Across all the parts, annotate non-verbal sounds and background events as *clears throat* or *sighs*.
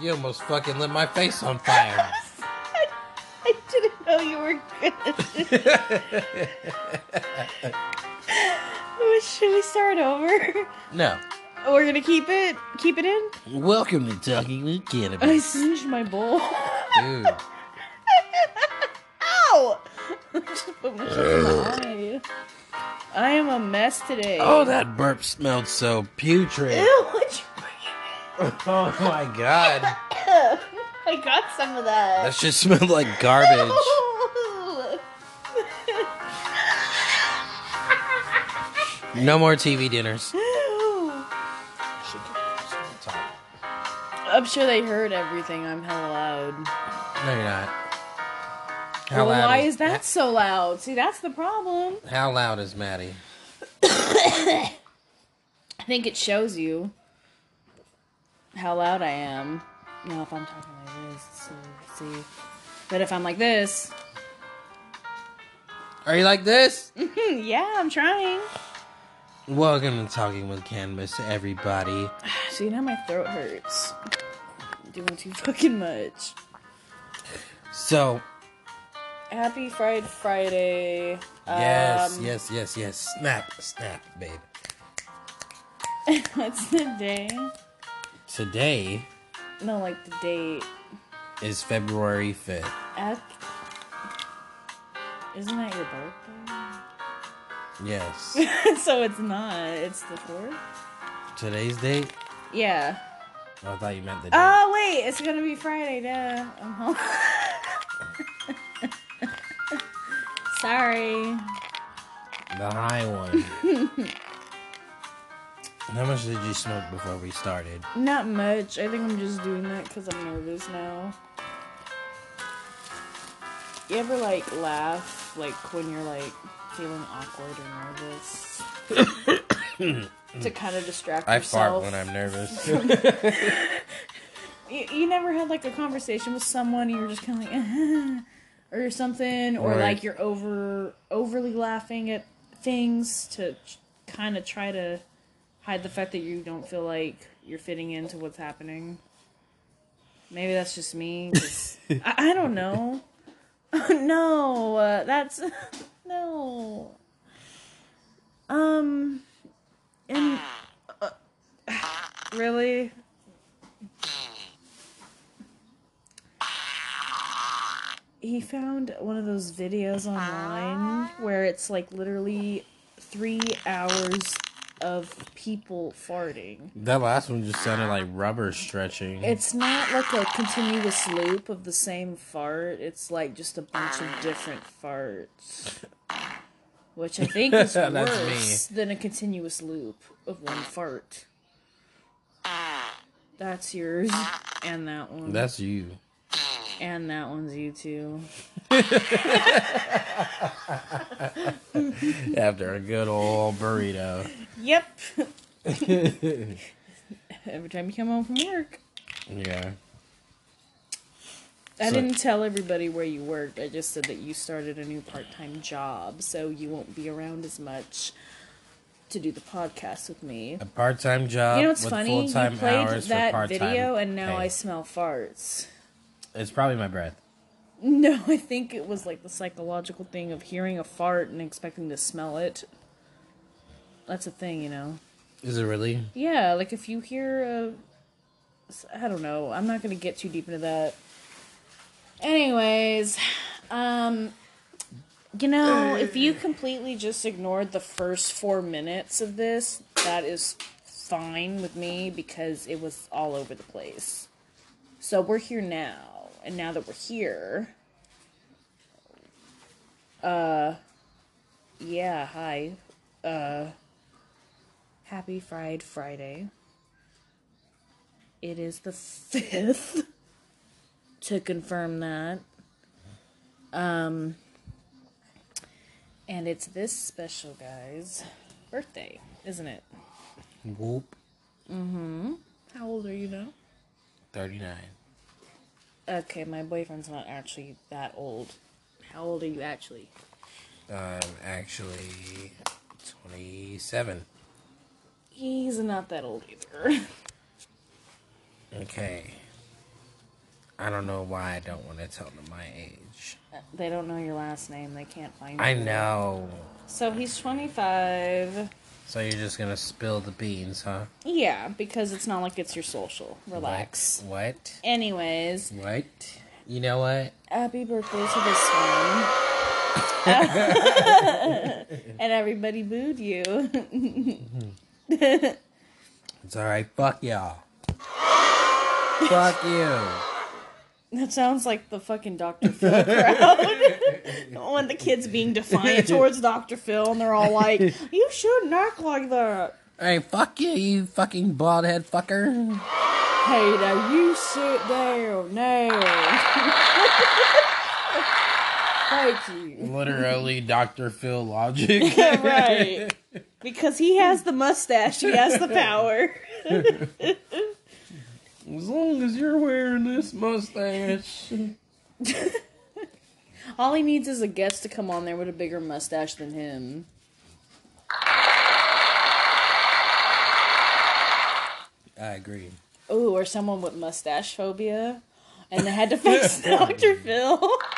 You almost fucking lit my face on fire. *laughs* I didn't know you were good. *laughs* Oh, should we start over? no. Oh, we're gonna keep it keep it in? Welcome to Talking with Cannabis. I singed my bowl. Dude. *laughs* Ow! I just put my shit in my eye. I am a mess today. Oh, that burp smelled so putrid. Ew, Oh my god. *coughs* I got some of that. That shit smelled like garbage. *coughs* No more TV dinners. I'm sure they heard everything. I'm hella loud. No, you're not. How well, loud why is that so loud? See, that's the problem. How loud is Maddie? *coughs* I think it shows you how loud I am. You know, if I'm talking like this, so see. But if I'm like this, Are you like this? *laughs* yeah, I'm trying. Welcome to Talking with Cannabis, everybody. *sighs* See, now my throat hurts. Doing too fucking much. So, Happy Fried Friday. yes, Um, yes, yes, yes. Snap, snap, babe. *laughs* What's the day? Today No, like the date. is February 5th. At... Isn't that your birthday? Yes. *laughs* so it's not. It's the fourth. Today's date? Yeah. Oh, I thought you meant the date. Oh wait, it's gonna be Friday. Duh. I'm home. *laughs* Sorry. the high one. *laughs* How much did you smoke before we started? Not much. I think I'm just doing that because I'm nervous now. You ever like laugh like when you're like feeling awkward or nervous? *coughs* to kind of distract I yourself. fart when I'm nervous. *laughs* you, you never had like a conversation with someone and you're just kind of like uh-huh, or something or Right. like you're over overly laughing at things to kind of try to hide the fact that you don't feel like you're fitting into what's happening. Maybe that's just me *laughs* I, I don't know. *laughs* No uh, that's *laughs* no. Um and uh, really? He found one of those videos online where it's like literally three hours of people farting. that last one just sounded like rubber stretching. It's not like a continuous loop of the same fart. It's like just a bunch of different farts. Which I think is *laughs* worse than a continuous loop of one fart. That's yours. And that one. That's you. And that one's you too. *laughs* After a good old burrito. Yep. *laughs* Every time you come home from work. Yeah. I So- didn't tell everybody where you worked. I just said that you started a new part-time job, so you won't be around as much to do the podcast with me. A part time job. You know what's funny? You played that video, and now pay. I smell farts. It's probably my breath. No, *laughs* I think it was like the psychological thing of hearing a fart and expecting to smell it. That's a thing, you know. Is it really? Yeah, like if you hear a. I don't know. I'm not going to get too deep into that. Anyways, um. You know, if you completely just ignored the first four minutes of this, that is fine with me because it was all over the place. So we're here now, and now that we're here, uh, yeah, hi, uh, happy Fried Friday. It is the fifth, to confirm that. Um, and it's this special guy's birthday, isn't it? Whoop. Mm-hmm. How old are you now? 39. Okay, my boyfriend's not actually that old. How old are you actually? I'm actually 27. He's not that old either. Okay. I don't know why I don't want to tell them my age. Uh, they don't know your last name. They can't find you. I know. So he's 25. So you're just gonna spill the beans, huh? Yeah, because it's not like it's your social. Relax. What? Anyways, What? You know what? happy birthday to this one. *laughs* and everybody booed you. It's alright. Fuck y'all. Fuck you. That sounds like the fucking Dr. Phil crowd. *laughs* when the kid's being defiant *laughs* towards Dr. Phil and they're all like, You shouldn't act like that. Hey, fuck you, you fucking bald head fucker. Hey, now you sit down now. *laughs* Thank you. Literally Dr. Phil logic. right. Because he has the mustache, he has the power. As long as you're wearing this mustache. *laughs* All he needs is a guest to come on there with a bigger mustache than him. I agree. Ooh, or someone with mustache phobia. And they had to face *laughs* Dr. Phil. *laughs*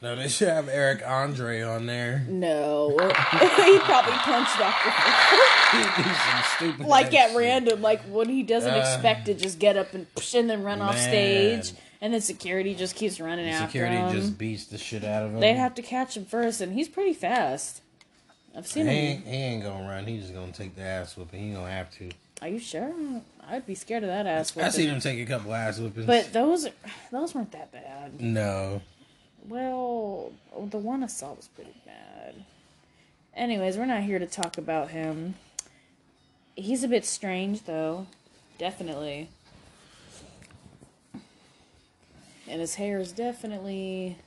No, they should have Eric Andre on there. No. *laughs* he probably punched Dr. Phil. He'd do some stupid Like at random, like when he doesn't Uh, expect to just get up and and then run off stage. And then security just keeps running shit. after Security him. Security just beats the shit out of him. They'd have to catch him first, and he's pretty fast. I've he, seen him. ain't, he ain't gonna run. He's just gonna take the ass whooping. He ain't gonna have to. Are you sure? I'd be scared of that ass whipping. I seen him take a couple ass whoopings. But those those weren't that bad. no. Well, the one I saw was pretty bad. Anyways, we're not here to talk about him. He's a bit strange, though. Definitely. And his hair is definitely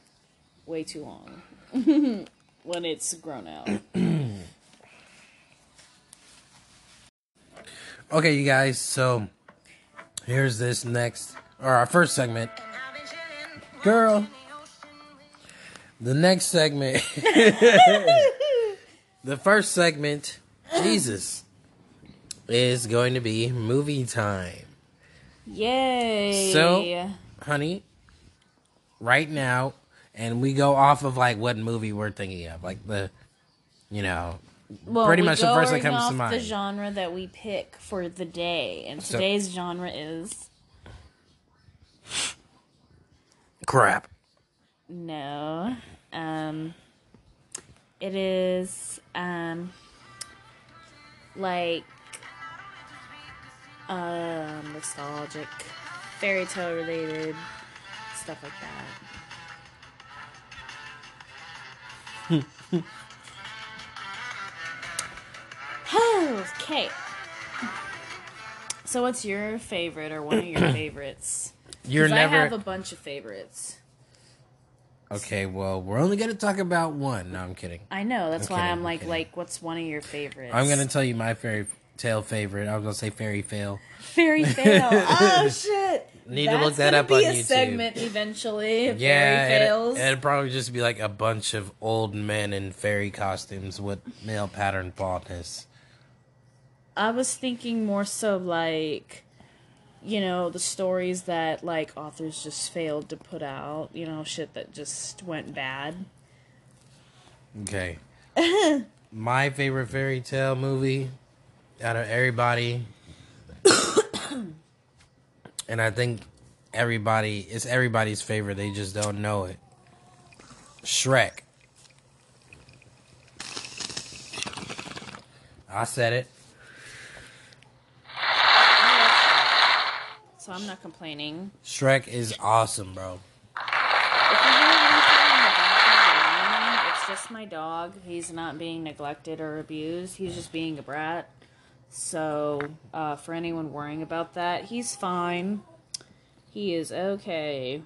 way too long *laughs* when it's grown out. *clears throat* Okay, you guys. So here's this next, or our first segment. Girl. The next segment. *laughs* the first segment, Jesus, is going to be movie time. Yay! So- Honey, right now, and we go off of like what movie we're thinking of, like the, you know, well, pretty much the first that comes to off The genre that we pick for the day, and So- today's genre is crap. No. Um, it is um like um nostalgic, fairy tale related stuff like that. *laughs* okay. So, what's your favorite or one of your *clears throat* favorites? You're never I have a bunch of favorites. Okay. Well, we're only gonna talk about one. No, I'm kidding. I know. That's I'm why kidding, I'm like, kidding. like, what's one of your favorites? I'm gonna tell you my fairy tale favorite. I was gonna say fairy fail. fairy *laughs* tale. oh shit! Need to look that up be on a YouTube. segment eventually. of Yeah, fairy fails. it'd, it'd probably just be like a bunch of old men in fairy costumes with male pattern baldness. I was thinking more so like, you know, the stories that like authors just failed to put out. You know, shit that just went bad. Okay. *laughs* my favorite fairy tale movie out of everybody, *coughs* and I think everybody it's everybody's favorite. They just don't know it. Shrek. I said it. So I'm not complaining. Shrek is awesome, bro. If you hear anything in the background, it's just my dog. He's not being neglected or abused. He's just being a brat. So, uh, for anyone worrying about that, he's fine. He is okay.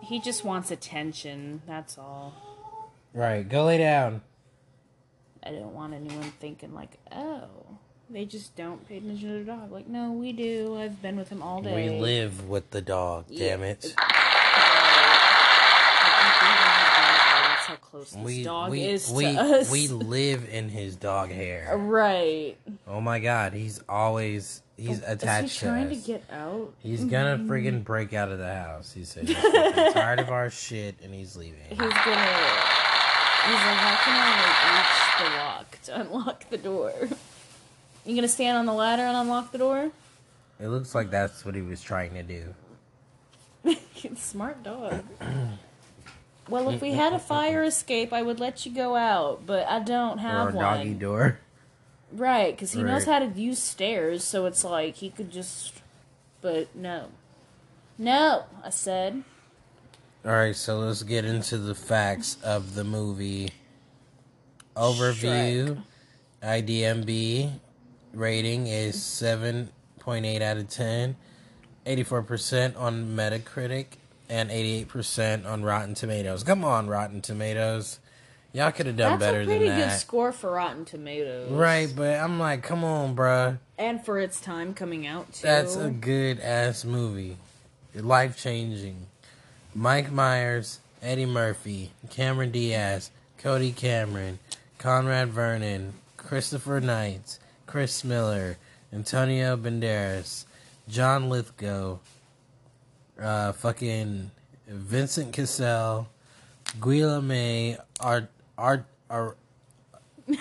He just wants attention. That's all. Right, go lay down. I don't want anyone thinking like, oh, they just don't pay attention to the dog. Like, no, we do. I've been with him all day. We live with the dog, damn it. Like, we beat him, That's how close this We dog we is we to us. we *laughs* live in his dog hair. right. Oh my god, he's always he's attached Is he trying to to us. get out? He's gonna mm-hmm. friggin' break out of the house. He said he's *laughs* tired of our shit and he's leaving. He's gonna. He's like, how can I like reach the lock to unlock the door? *laughs* You gonna stand on the ladder and unlock the door? It looks like that's what he was trying to do. *laughs* Smart dog. *clears throat* Well, if we had a fire escape, I would let you go out, but I don't Or have a doggy one. door. Right, because he knows how to use stairs, so it's like he could just. But no. No, I said. Alright, so let's get into the facts of the movie. Overview. IDMB rating is 7.8 out of 10. 84% on Metacritic and 88% on Rotten Tomatoes. Come on, Rotten Tomatoes. Y'all could have done That's better a than pretty good that. score for Rotten Tomatoes. Right, but I'm like, come on, bruh. And for its time coming out, too. That's a good ass movie. Life changing. Mike Myers, Eddie Murphy, Cameron Diaz, Cody Cameron, Conrad Vernon, Christopher Knight, Chris Miller, Antonio Banderas, John Lithgow, uh, fucking Vincent Cassel, Guillaume Art Art Art *laughs*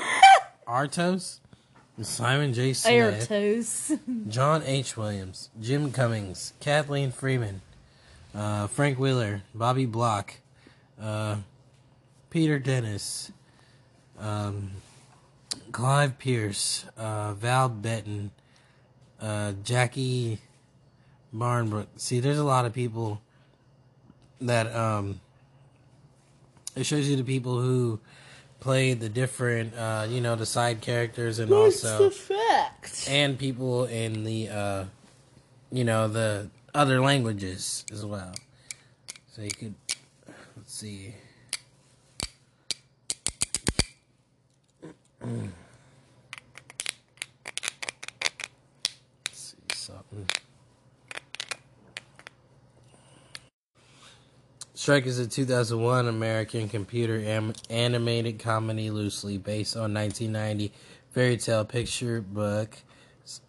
Artos, Simon J. Smith. Airtos. John H. Williams, Jim Cummings, Kathleen Freeman, uh, Frank Wheeler, Bobby Block, uh, Peter Dennis, um, Clive Pearse, uh, Val Benton, uh, Jackie Barnbrook. See, there's a lot of people that um, it shows you the people who played the different, uh, you know, the side characters and also fact? and people in the uh you know the other languages as well so you could let's see Let's see something Shrek is a 2001 American computer am- animated comedy loosely based on 1990 fairy tale picture book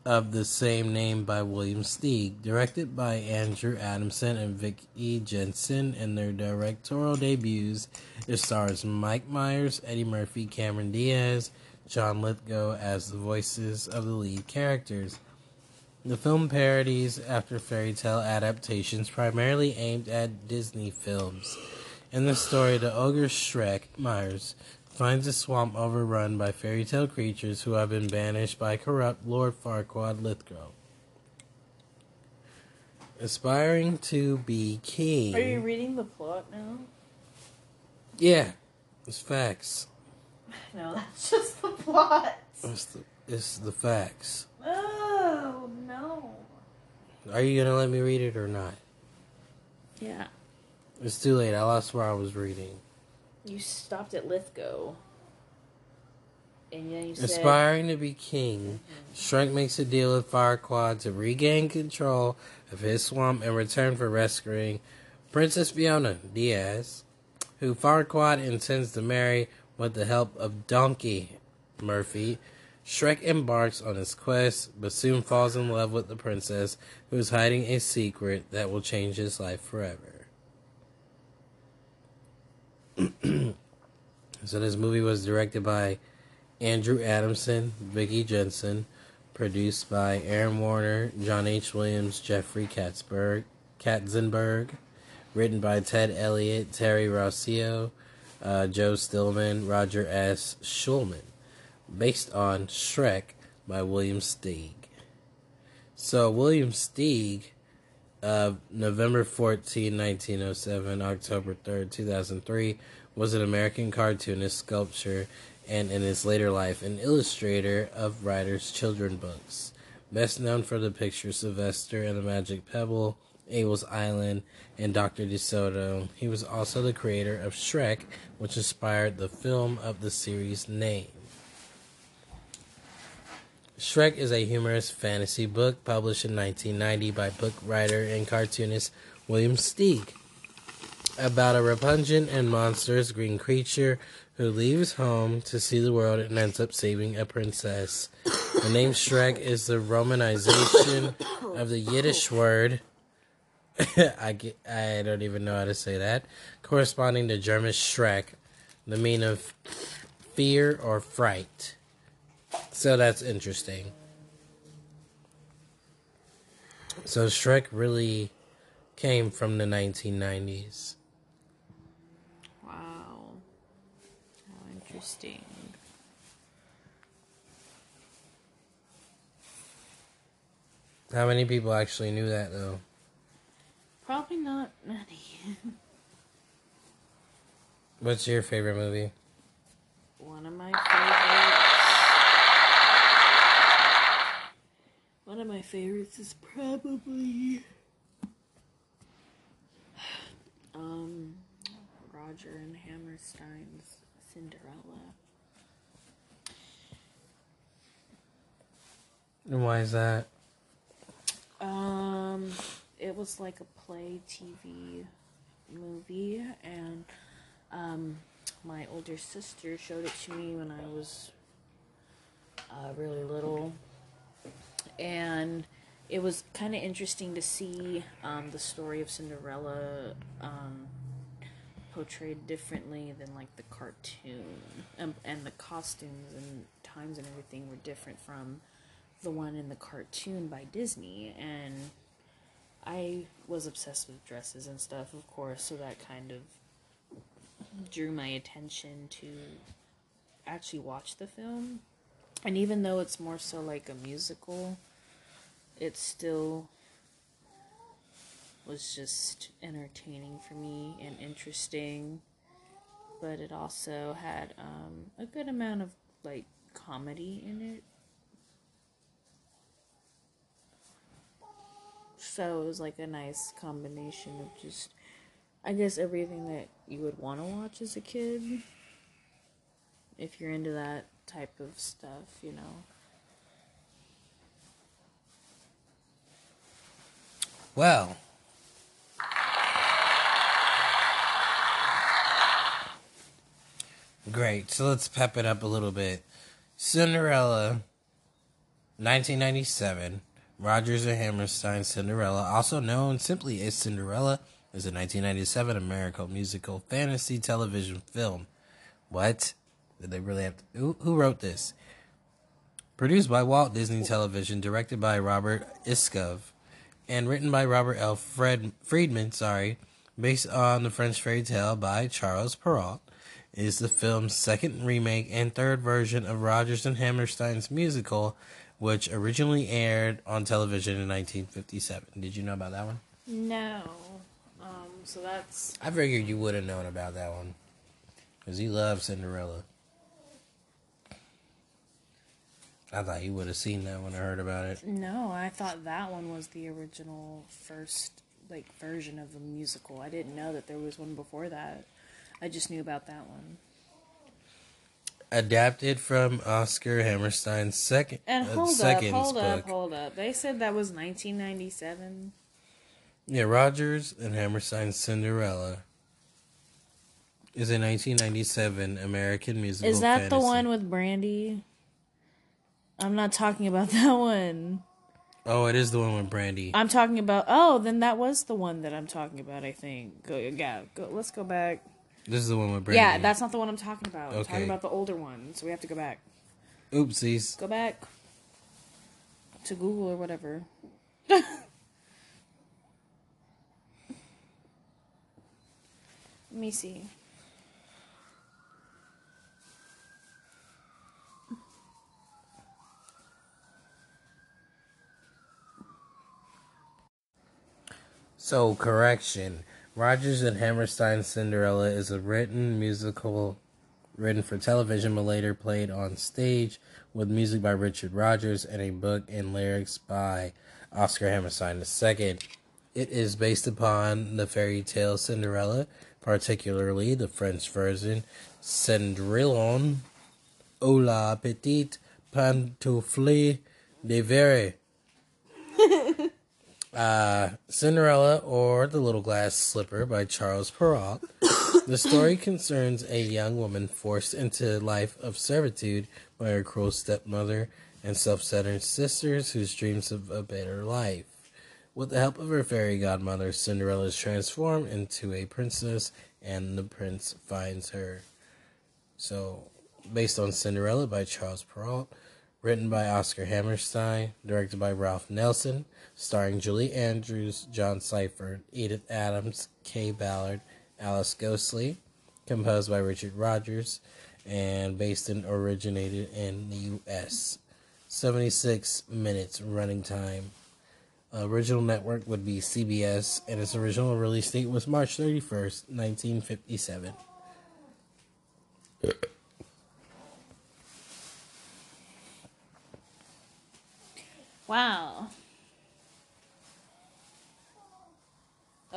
of the same name by William Steig, directed by Andrew Adamson and Vicky Jenson in their directorial debuts. It stars Mike Myers, Eddie Murphy, Cameron Diaz, John Lithgow as the voices of the lead characters. The film parodies after fairy tale adaptations primarily aimed at Disney films. In the story, the ogre Shrek Myers finds a swamp overrun by fairy tale creatures who have been banished by corrupt Lord Farquaad Lithgow. Aspiring to be king. Are you reading the plot now? Yeah, it's facts. *laughs* No, that's just the plot. It's the, it's the facts. Oh, no. Are you gonna let me read it or not? Yeah. It's too late. I lost where I was reading. You stopped at Lithgow. And then you said. Aspiring to be king, mm-hmm. Shrek makes a deal with Farquaad to regain control of his swamp in return for rescuing Princess Fiona Diaz, who Farquaad intends to marry with the help of Donkey Murphy. Shrek embarks on his quest, but soon falls in love with the princess, who is hiding a secret that will change his life forever. *clears throat* so this movie was directed by Andrew Adamson, Vicky Jenson, produced by Aaron Warner, John H. Williams, Jeffrey Katzberg, Katzenberg, written by Ted Elliott, Terry Rossio, uh, Joe Stillman, Roger S. Schulman, based on Shrek by William Steig. So William Steig, uh, November 14, 1907, October 3rd, 2003, was an American cartoonist, sculptor, and in his later life, an illustrator of writers' children books. Best known for the pictures Sylvester and the Magic Pebble, Abel's Island, and Dr. DeSoto. He was also the creator of Shrek, which inspired the film of the series name. Shrek is a humorous fantasy book published in 1990 by book writer and cartoonist William Steig. about a repugnant and monstrous green creature who leaves home to see the world and ends up saving a princess. The name Shrek is the romanization of the Yiddish word. *laughs* I, get, I don't even know how to say that. Corresponding to German Schreck, the meaning of fear or fright. So that's interesting. So Shrek really came from the 1990s. Wow. How interesting. How many people actually knew that though? Probably not many. *laughs* What's your favorite movie? One of my favorites. One of my favorites is probably um Roger and Hammerstein's Cinderella. And why is that? Um, it was like a play TV movie, and um, my older sister showed it to me when I was uh, really little, and it was kind of interesting to see um, the story of Cinderella um, portrayed differently than like the cartoon, um, and the costumes and times and everything were different from the one in the cartoon by Disney, and I was obsessed with dresses and stuff, of course, so that kind of drew my attention to actually watch the film. And even though it's more so like a musical, it still was just entertaining for me and interesting. But it also had um, a good amount of like comedy in it. So it was like a nice combination of just, I guess, everything that you would want to watch as a kid. If you're into that type of stuff, you know. Well, great. So let's pep it up a little bit. Cinderella, 1997. Rodgers and Hammerstein Cinderella, also known simply as Cinderella, is a 1997 American musical fantasy television film. What? Did they really have to? Who, who wrote this? Produced by Walt Disney Television, directed by Robert Iscove, and written by Robert L. Fred, Freedman, sorry, based on the French fairy tale by Charles Perrault, is the film's second remake and third version of Rodgers and Hammerstein's musical, which originally aired on television in 1957. Did you know about that one? No. Um, so that's I figured you would have known about that one. Because you love Cinderella. I thought you would have seen that when I heard about it. no. I thought that one was the original first like version of the musical. I didn't know that there was one before that. I just knew about that one. Adapted from Oscar Hammerstein's second, And uh, hold up, second hold book. up, hold up. They said that was 1997. Yeah, Rodgers and Hammerstein's Cinderella is a 1997 American musical. Is that the one with Brandy? I'm not talking about *laughs* that one. Oh, it is the one with Brandy. I'm talking about. Oh, then that was the one that I'm talking about. I think. Go, yeah. Go, let's go back. This is the one with Brandy. Yeah, that's not the one I'm talking about. I'm talking about the older one. So we have to go back. Oopsies. Go back to Google or whatever. *laughs* Let me see. So, correction. Rodgers and Hammerstein's Cinderella is a written musical written for television but later played on stage with music by Richard Rodgers and a book and lyrics by Oscar Hammerstein II. It is based upon the fairy tale Cinderella, particularly the French version Cendrillon ou la petite pantoufle de verre. Uh, Cinderella or the Little Glass Slipper by Charles Perrault. the story concerns a young woman forced into a life of servitude by her cruel stepmother and self-centered sisters whose dreams of a better life. With the help of her fairy godmother, Cinderella is transformed into a princess and the prince finds her. So, based on Cinderella by Charles Perrault, written by Oscar Hammerstein, directed by Ralph Nelson, starring Julie Andrews, John Seifert, Edith Adams, Kaye Ballard, Alice Ghostley, composed by Richard Rodgers, and based and originated in the U.S. 76 minutes running time. original network would be CBS, and its original release date was March 31st, 1957. Wow.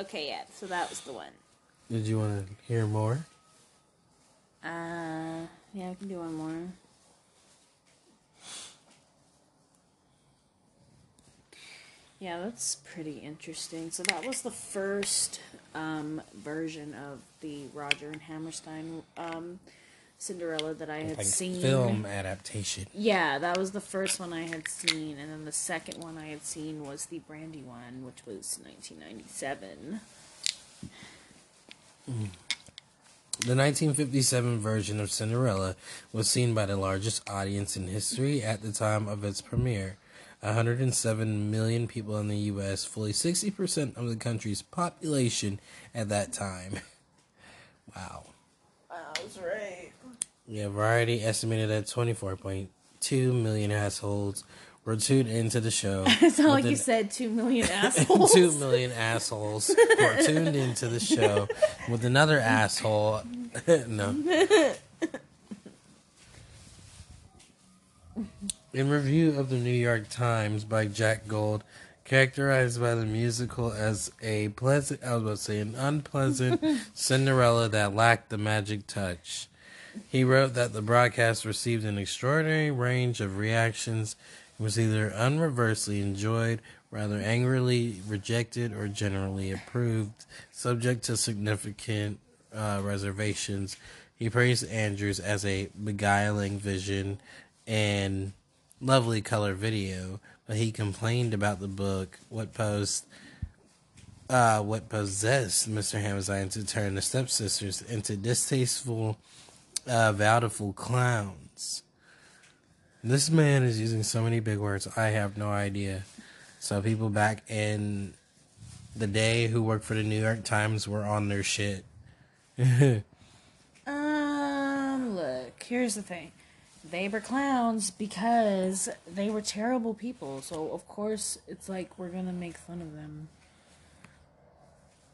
Okay, yeah, so that was the one. Did you want to hear more? Uh, yeah, I can do one more. Yeah, that's pretty interesting. So that was the first um, version of the Roger and Hammerstein um, Cinderella that I had Like seen. film adaptation. Yeah, that was the first one I had seen, and then the second one I had seen was the Brandy one, which was 1997. Hmm. The 1957 version of Cinderella was seen by the largest audience in history at the time of its premiere. 107 million people in the U.S., fully 60% of the country's population at that time. *laughs* wow. I was right. Yeah, Variety estimated that 24.2 million households were tuned into the show. *laughs* It's not like you said two million *laughs* assholes. Two million assholes were tuned into the show with another asshole. *laughs* no. In review of the New York Times by Jack Gould, characterized by the musical as a pleasant, I was about to say, an unpleasant Cinderella that lacked the magic touch. He wrote that the broadcast received an extraordinary range of reactions and was either unreversely enjoyed, rather angrily rejected, or generally approved, subject to significant uh, reservations. He praised Andrews as a beguiling vision and lovely color video, but he complained about the book, what posed uh, what possessed Mr. Hammerstein to turn the stepsisters into distasteful, uh, bountiful clowns. This man is using so many big words, I have no idea. So people back in the day who worked for the New York Times were on their shit. *laughs* Um, look, here's the thing. They were clowns because they were terrible people. So of course it's like we're gonna make fun of them.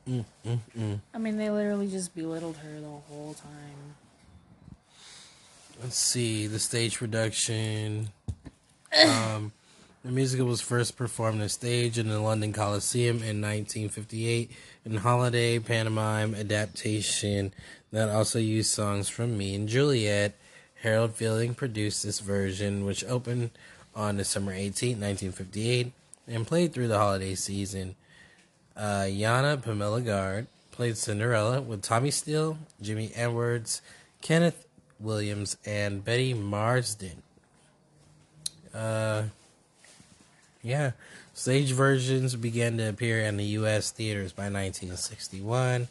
Mm, mm, mm. I mean, they literally just belittled her the whole time. Let's see the stage production. *sighs* Um, the musical was first performed on stage in the London Coliseum in 1958 in holiday pantomime adaptation that also used songs from Me and Juliet. Harold Fielding produced this version, which opened on December 18, 1958, and played through the holiday season. Uh, Yana Pamela Gard played Cinderella with Tommy Steele, Jimmy Edwards, Kenneth Williams, and Betty Marsden. Uh, yeah, stage versions began to appear in the U.S. theaters by 1961.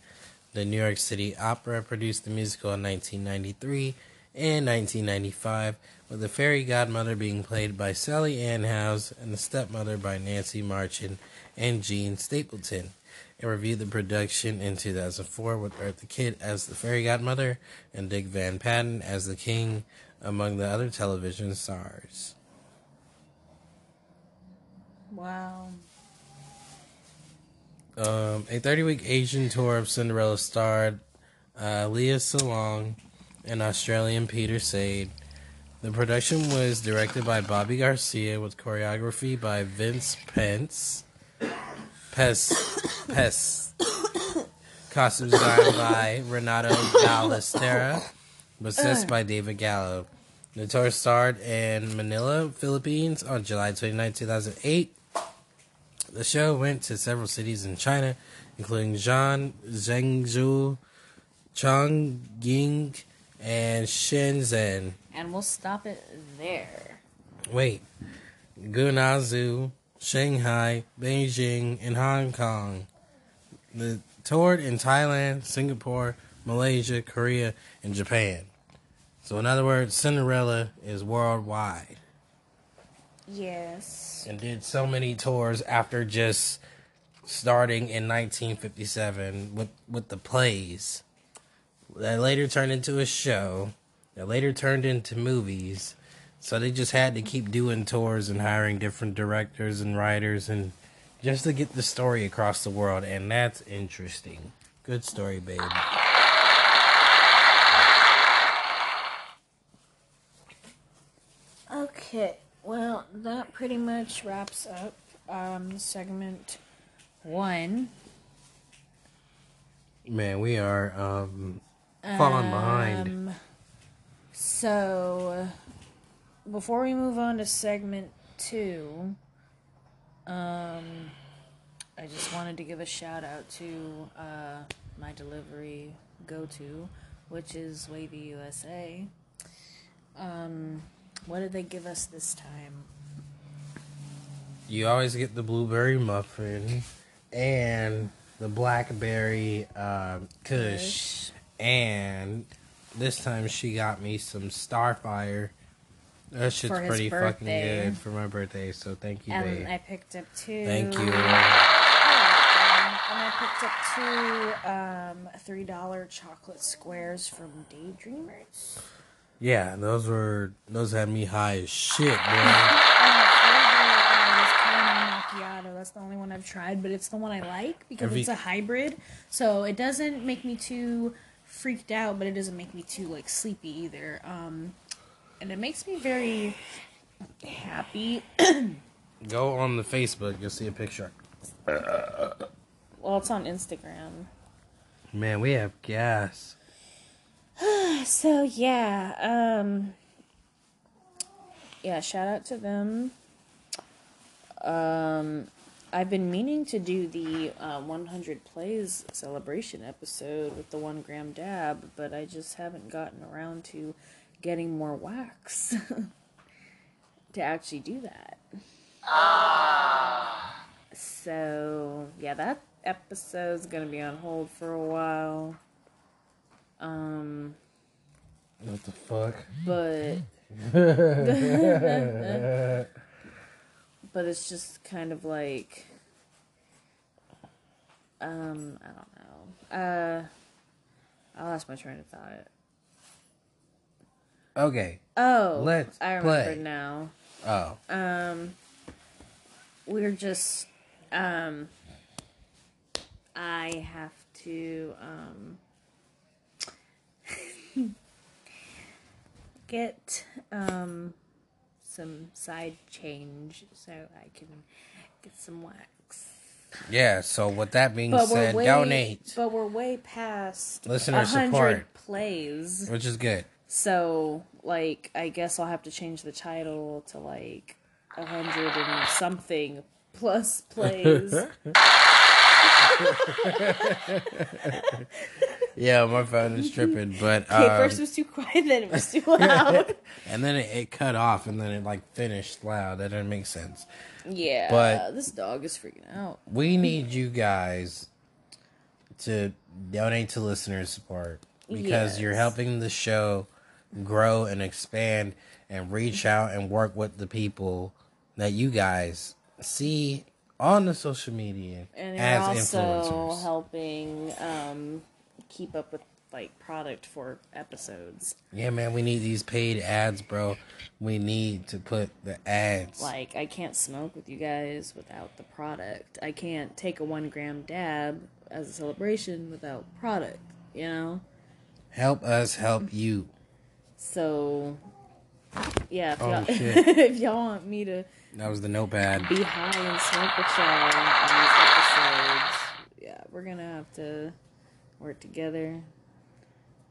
The New York City Opera produced the musical in 1993 and 1995, with the fairy godmother being played by Sally Ann Howes and the stepmother by Nancy Marchand and Jean Stapleton. It reviewed the production in 2004 with Eartha Kitt as the fairy godmother and Dick Van Patten as the king, among the other television stars. Wow. Um, a 30 week Asian tour of Cinderella starred uh, Leah Salong and Australian Peter Saide. The production was directed by Bobby Garcia with choreography by Vince Pence. Pes. Pes. Costumes designed by Renato Ballestera. Assist by David Gallo. The tour started in Manila, Philippines on July 29, 2008. The show went to several cities in China, including Zhan, Zhengzhou, Chongqing, and Shenzhen. And we'll stop it there. Wait, Guangzhou, Shanghai, Beijing, and Hong Kong. The toured in Thailand, Singapore, Malaysia, Korea, and Japan. So, in other words, Cinderella is worldwide Yes. and did so many tours after just starting in 1957 with with the plays that later turned into a show that later turned into movies so they just had to keep doing tours and hiring different directors and writers and just to get the story across the world and that's interesting good story babe Okay. Well, that pretty much wraps up um, segment one. man we are um falling behind Um, so, before we move on to segment two, um, I just wanted to give a shout out to uh, my delivery go to, which is Wavy USA. Um, what did they give us this time? You always get the blueberry muffin and the blackberry uh, kush. And this time she got me some Starfire. That shit's pretty fucking good for my birthday, so thank you, babe. And I picked up two. Thank you. And I picked up two um, three dollar chocolate squares from Daydreamers. Yeah, those were those had me high as shit, *laughs* boy. And the flavor was caramel macchiato. That's the only one I've tried, but it's the one I like because Every- it's a hybrid. So it doesn't make me too freaked out, but it doesn't make me too like sleepy either. Um, and it makes me very happy. Go on the Facebook, you'll see a picture. Well, it's on Instagram. Man, we have gas. *sighs* So yeah, um yeah, shout out to them. Um I've been meaning to do the uh, 100 plays celebration episode with the 1 gram dab, but I just haven't gotten around to getting more wax *laughs* to actually do that. So, yeah, that episode's going to be on hold for a while. Um What the fuck? but *laughs* but it's just kind of like um I don't know. Uh I lost my train of thought. Okay. Oh, Let's I remember play. now. Oh. Um we're just um I have to um *laughs* get um some side change so I can get some wax. Yeah, so with that being But said, way donate. but we're way past Listener support. plays. Which is good. So, like, I guess I'll have to change the title to like a hundred and something plus *laughs* plays. Yeah, my phone is tripping, but *laughs* okay, um, first it was too quiet, then it was too loud. *laughs* and then it, it cut off, and then it like finished loud. That didn't make sense. yeah, But- this dog is freaking out. We need you guys to donate to listener support because you're helping the show grow and expand and reach out and work with the people that you guys see on the social media And as also influencers. helping um, keep up with like product for episodes. Yeah, man, we need these paid ads, bro. We need to put the ads. Like, I can't smoke with you guys without the product. I can't take a one gram dab as a celebration without product, you know? Help us help you. So, yeah, if, Oh, y'all, *laughs* if y'all want me to That was the notepad. be high and smoke with y'all on these episodes, yeah, we're gonna have to work together.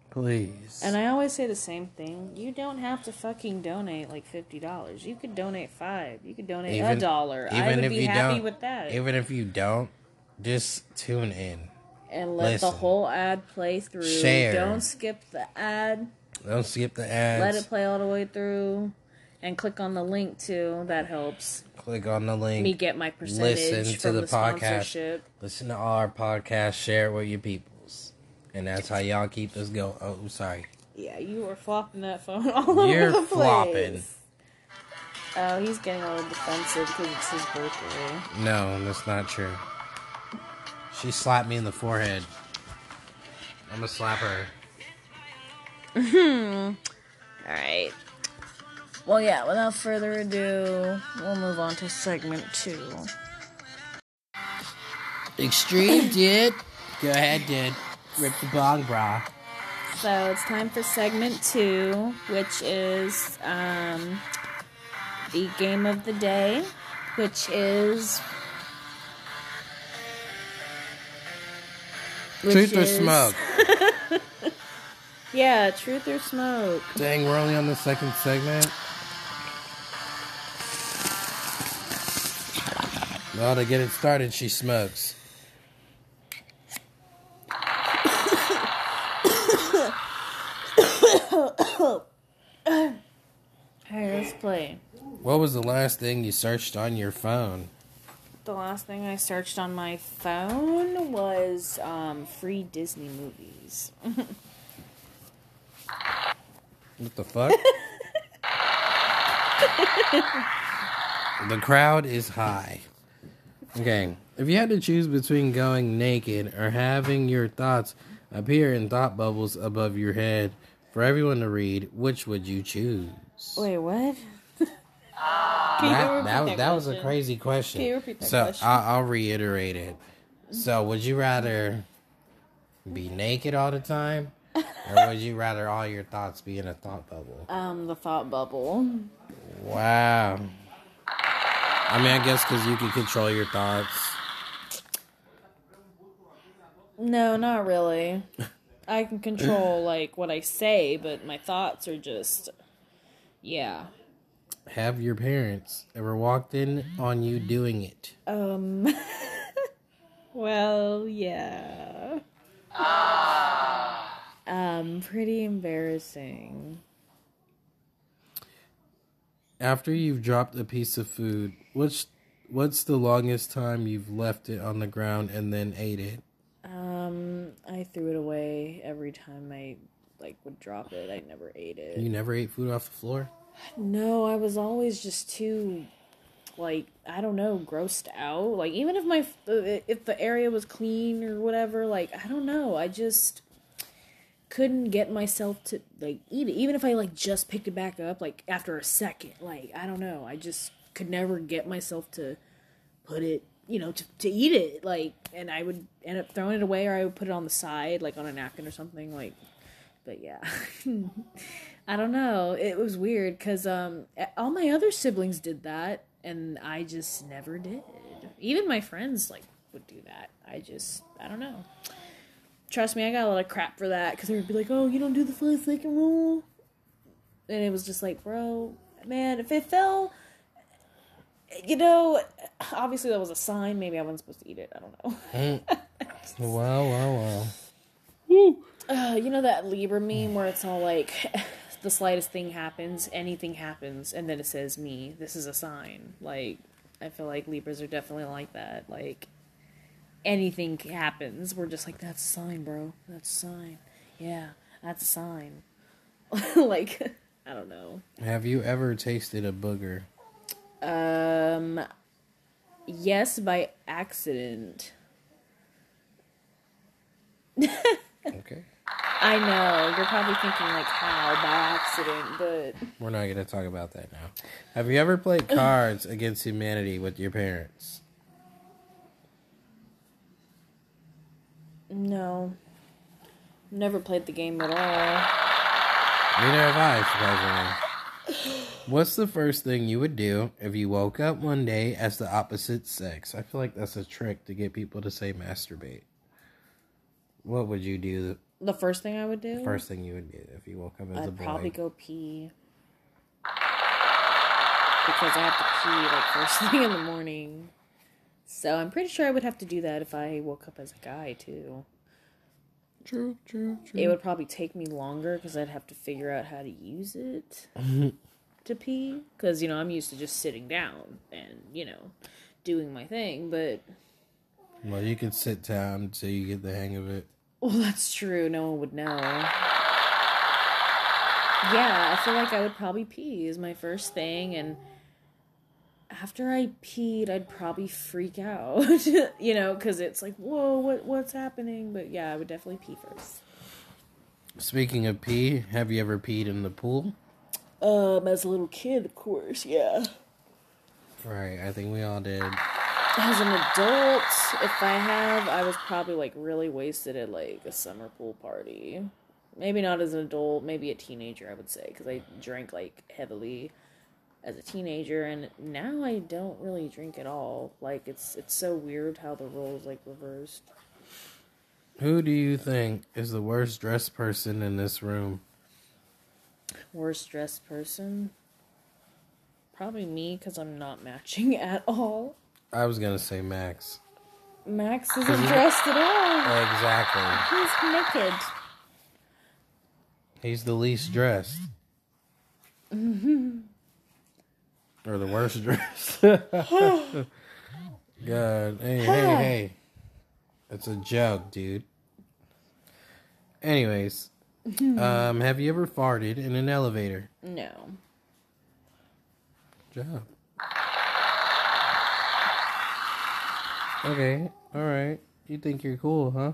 Please. And I always say the same thing. You don't have to fucking donate like fifty dollars. You could donate five. You could donate a dollar. I would be happy with that. Even if you don't, just tune in. and let listen. the whole ad play through. Share. Don't skip the ad. Don't skip the ads. Let it play all the way through. And click on the link too. That helps Click on the link. me get my percentage Listen to from the the, podcast. Listen to all our podcasts. Share it with your peoples. And that's how y'all keep us going. Oh, sorry. Yeah, you are flopping that phone *laughs* all over You're the place. flopping. Oh, he's getting a little defensive because it's his birthday. No, that's not true. She slapped me in the forehead. I'm gonna slap her. All right. Well, yeah. Without further ado, we'll move on to segment two. Extreme *coughs* did. Go ahead, did. Rip the bong bra. So it's time for segment two, which is um, the game of the day, which is which Truth or is- smoke? *laughs* Yeah, truth or smoke. Dang, we're only on the second segment. Well, to get it started, she smokes. All right, let's play. What was the last thing you searched on your phone? The last thing I searched on my phone was um, free Disney movies. *laughs* What the fuck? the crowd is high. Okay, if you had to choose between going naked or having your thoughts appear in thought bubbles above your head for everyone to read, which would you choose? Wait, what? *laughs* Can you that, repeat that, that was a crazy question. Can you repeat that so question? I'll, I'll reiterate it. So, would you rather be naked all the time, *laughs* or would you rather all your thoughts be in a thought bubble? Um, the thought bubble. Wow. I mean, I guess because you can control your thoughts. No, not really. I can control *laughs* like what I say, but my thoughts are just yeah. Have your parents ever walked in on you doing it? Um *laughs* Well, yeah. Um pretty embarrassing. After you've dropped a piece of food, what's what's the longest time you've left it on the ground and then ate it? Um I threw it away every time I like would drop it. I never ate it. You never ate food off the floor? No, I was always just too, like I don't know, grossed out. Like even if my if the area was clean or whatever, like I don't know, I just couldn't get myself to like eat it. Even if I like just picked it back up, like after a second, like I don't know, I just could never get myself to put it, you know, to to eat it. Like, and I would end up throwing it away, or I would put it on the side, like on a napkin or something. Like, but yeah. *laughs* I don't know. It was weird because um, all my other siblings did that, and I just never did. Even my friends like would do that. I just I don't know. Trust me, I got a lot of crap for that because they would be like, "Oh, you don't do the five second rule," and it was just like, bro, man, if it fell, you know, obviously that was a sign. Maybe I wasn't supposed to eat it. I don't know. *laughs* Wow, wow, wow. Uh, you know that Libra meme where it's all like, *laughs* the slightest thing happens, anything happens, and then it says me. This is a sign. Like, I feel like Libras are definitely like that. Like, anything happens, we're just like, that's a sign, bro. That's a sign. Yeah, that's a sign. *laughs* like, I don't know. Have you ever tasted a booger? Um, yes, by accident. *laughs* Okay. I know you're probably thinking like how by accident, but We're not going to talk about that now. Have you ever played *laughs* Cards Against Humanity with your parents? No, never played the game at all. Neither have I, surprisingly. What's the first thing you would do if you woke up one day as the opposite sex? I feel like that's a trick to get people to say masturbate. What would you do The first thing I would do. First thing you would do if you woke up as a I'd boy. I'd probably go pee. Because I have to pee like first *laughs* thing in the morning. So I'm pretty sure I would have to do that if I woke up as a guy too. True, true, true. It would probably take me longer because I'd have to figure out how to use it to pee. Because, you know, I'm used to just sitting down and, you know, doing my thing. But, Well, you can sit down until you get the hang of it. well, that's true. No one would know. Yeah, I feel like I would probably pee is my first thing. And after I peed, I'd probably freak out, *laughs* you know, because it's like, whoa, what, what's happening? But yeah, I would definitely pee first. Speaking of pee, have you ever peed in the pool? Um, as a little kid, of course, yeah. Right, I think we all did. As an adult, if I have, I was probably like really wasted at like a summer pool party. Maybe not as an adult, maybe a teenager, I would say, because I drank like heavily as a teenager, and now I don't really drink at all. Like it's it's so weird how the roles like reversed. Who do you think is the worst dressed person in this room? Worst dressed person, probably me, because I'm not matching *laughs* at all. I was gonna say Max. Max isn't dressed at all. Exactly. He's naked. He's the least dressed. *laughs* or the worst dress. *laughs* God. Hey, hey, hey. It's a joke, dude. Anyways. *laughs* um, have you ever farted in an elevator? No. Job. Okay, alright. You think you're cool, huh?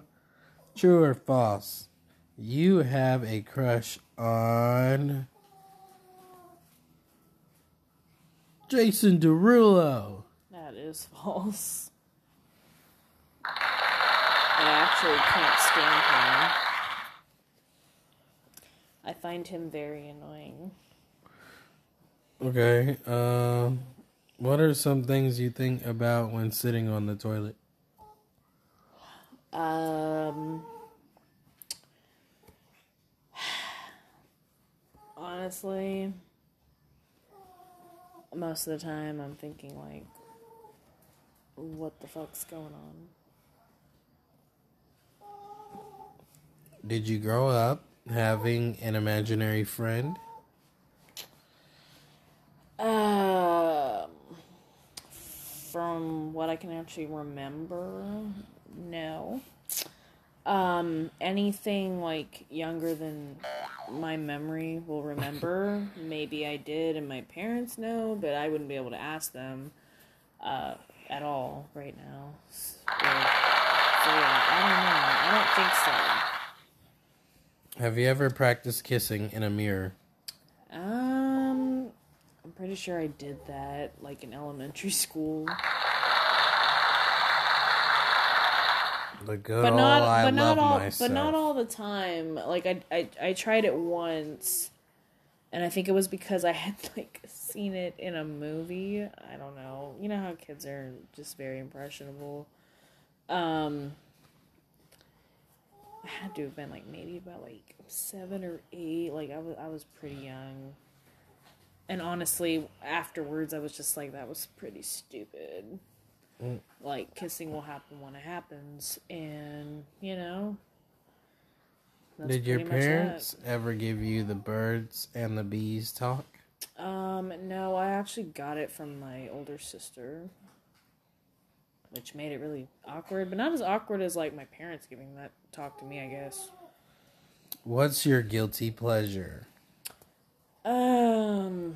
True or false? You have a crush on Jason Derulo. That is false. I actually can't stand him. I find him very annoying. Okay. Um, what are some things you think about when sitting on the toilet? Um, *sighs* honestly, most of the time I'm thinking like, what the fuck's going on? Did you grow up having an imaginary friend? Um, from what I can actually remember, no. Um, anything like younger than my memory will remember, *laughs* maybe I did, and my parents know, but I wouldn't be able to ask them uh, at all right now. So, so yeah, I don't know. I don't think so. Have you ever practiced kissing in a mirror? Um, I'm pretty sure I did that like in elementary school. The good but old not I but not all myself. but not all the time. Like I, I i tried it once and i think it was because i *laughs* had like seen it in a movie. I don't know. You know how kids are just very impressionable? Um i had to have been like maybe about like seven or eight. Like i was i was pretty young. And honestly afterwards i was just like that was pretty stupid like kissing will happen when it happens and you know Did your pretty much that. parents ever give you the birds and the bees talk? um no i actually got it from my older sister which made it really awkward but not as awkward as like my parents giving that talk to me i guess What's your guilty pleasure? um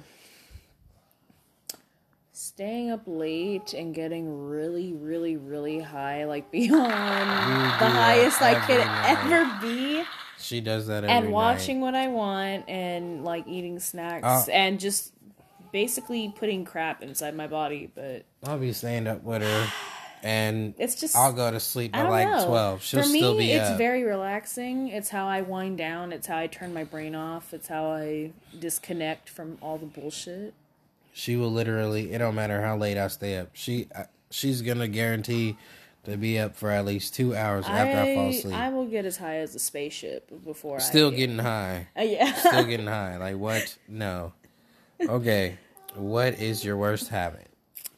staying up late and getting really really really high like *laughs* beyond the highest i could every ever be She does that every and night. watching what I want and like eating snacks Uh, and just basically putting crap inside my body. But I'll be staying up with her, and it's just I'll go to sleep at like know. twelve. She'll For me, still be it's up. very relaxing. It's how I wind down. It's how I turn my brain off. It's how I disconnect from all the bullshit. She will literally. It don't matter how late I stay up. She she's gonna guarantee to be up for at least two hours after I, fall asleep. I will get as high as a spaceship before I Still getting high. Uh, yeah. Still getting *laughs* high. Like what? No. Okay. What is your worst habit?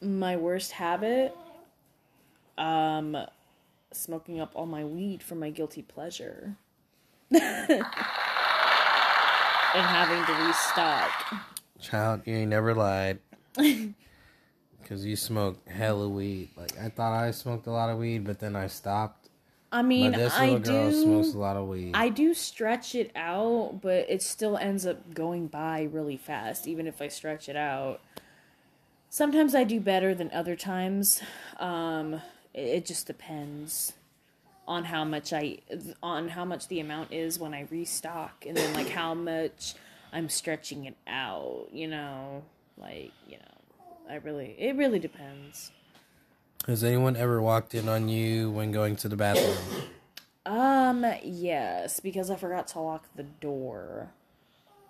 my worst habit um smoking up all my weed for my guilty pleasure. *laughs* and having to restock. Child, you ain't never lied. *laughs* Cause you smoke hella weed. Like I thought I smoked a lot of weed, but then I stopped. I mean, But this I little girl do. smokes a lot of weed. I do stretch it out, but it still ends up going by really fast, even if I stretch it out. Sometimes I do better than other times. Um, it, it just depends on how much I on how much the amount is when I restock, and then like how much I'm stretching it out. You know, like you know, I really it really depends. Has anyone ever walked in on you when going to the bathroom? Um, yes, because I forgot to lock the door.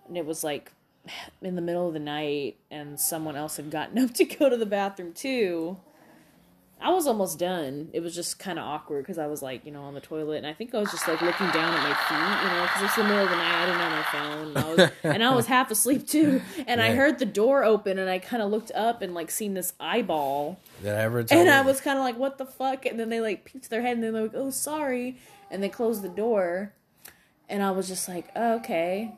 And it was like *sighs* in the middle of the night and someone else had gotten *laughs* up to go to the bathroom too. I was almost done. It was just kind of awkward because I was like, you know, on the toilet, and I think I was just like looking down at my feet, you know, because it's the middle of the night. I didn't have my phone, and I was, *laughs* and I was half asleep too. And I heard the door open, and I kind of looked up and like seen this eyeball, Did I ever and you? I was kind of like, "What the fuck?" And then they like peeked their head, and they're like, "Oh, sorry," and they closed the door, and I was just like, oh, "Okay,"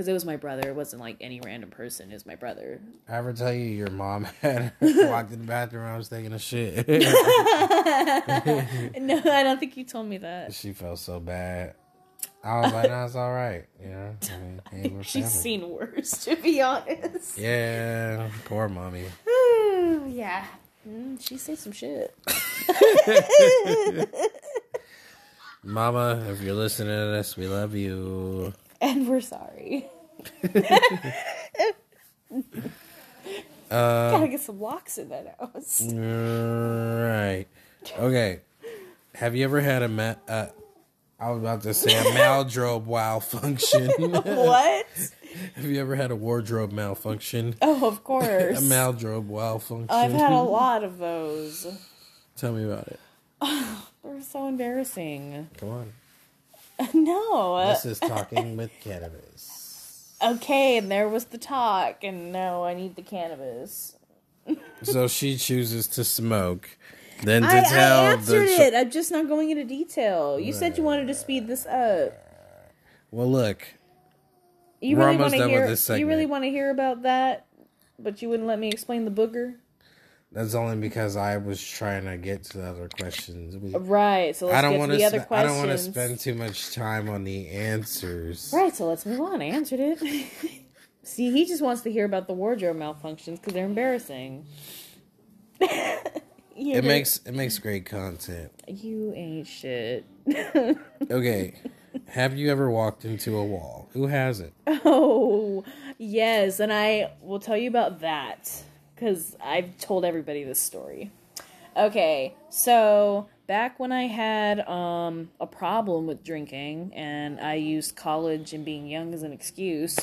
because it was my brother. It wasn't like any random person. It was my brother. I ever tell you your mom *laughs* had *laughs* walked in the bathroom I was taking a shit? *laughs* No, I don't think you told me that. she felt so bad. I was like, no, it's all right. Yeah. I mean, She's family. seen worse, to be honest. Yeah, poor mommy. *sighs* yeah, mm, she said some shit. Mama, if you're listening to this, we love you. *laughs* And we're sorry. *laughs* Uh, Gotta get some locks in that house. right. Okay. Have you ever had a ma- uh, I was about to say a maldrobe wardrobe malfunction. *laughs* what? Have you ever had a wardrobe malfunction? Oh, of course. A wardrobe malfunction. I've had a lot of those. Tell me about it. They're so embarrassing. Come on. *laughs* No. This is talking with cannabis. Okay, and there was the talk, and no, I need the cannabis. *laughs* So she chooses to smoke, then to I, tell I answered the. it. I'm just not going into detail. You said you wanted to speed this up. Well, look, You We're really want to hear? You really want to hear about that? But you wouldn't let me explain the booger. That's only because I was trying to get to the other questions. We- Right. So let's I don't get want to the other Sp- I don't want to spend too much time on the answers. Right. So let's move on. I answered it. *laughs* See, he just wants to hear about the wardrobe malfunctions because they're embarrassing. *laughs* It makes it makes great content. you ain't shit. *laughs* Okay, have you ever walked into a wall? Who hasn't? Oh, yes, and I will tell you about that because I've told everybody this story. Okay, so back when I had um, a problem with drinking and I used college and being young as an excuse,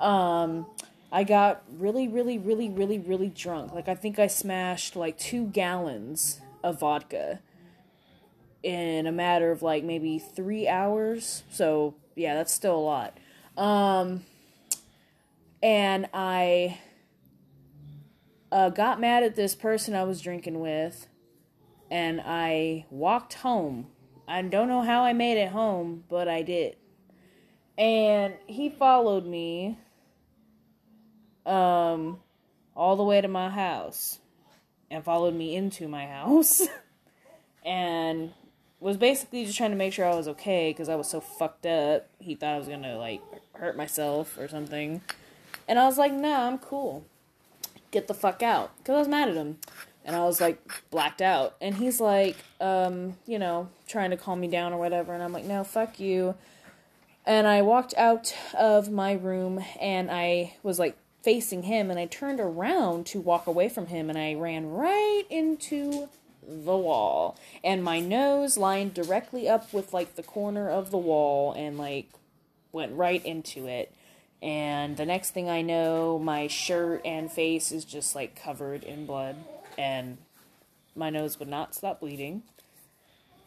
um, I got really, really, really, really, really drunk. Like, I think I smashed like two gallons of vodka in a matter of like maybe three hours. So, yeah, that's still a lot. Um, and I uh, got mad at this person I was drinking with, and I walked home. I don't know how I made it home, but I did. And he followed me um all the way to my house and followed me into my house *laughs* and was basically just trying to make sure I was okay because I was so fucked up. He thought I was gonna like hurt myself or something, and I was like, "Nah, I'm cool. Get the fuck out." Because I was mad at him, and I was like blacked out. And he's like, um, you know, trying to calm me down or whatever. And I'm like, "No, fuck you." And I walked out of my room, and I was like facing him, and I turned around to walk away from him, and I ran right into the wall and my nose lined directly up with like the corner of the wall and like went right into it and the next thing i know my shirt and face is just like covered in blood and my nose would not stop bleeding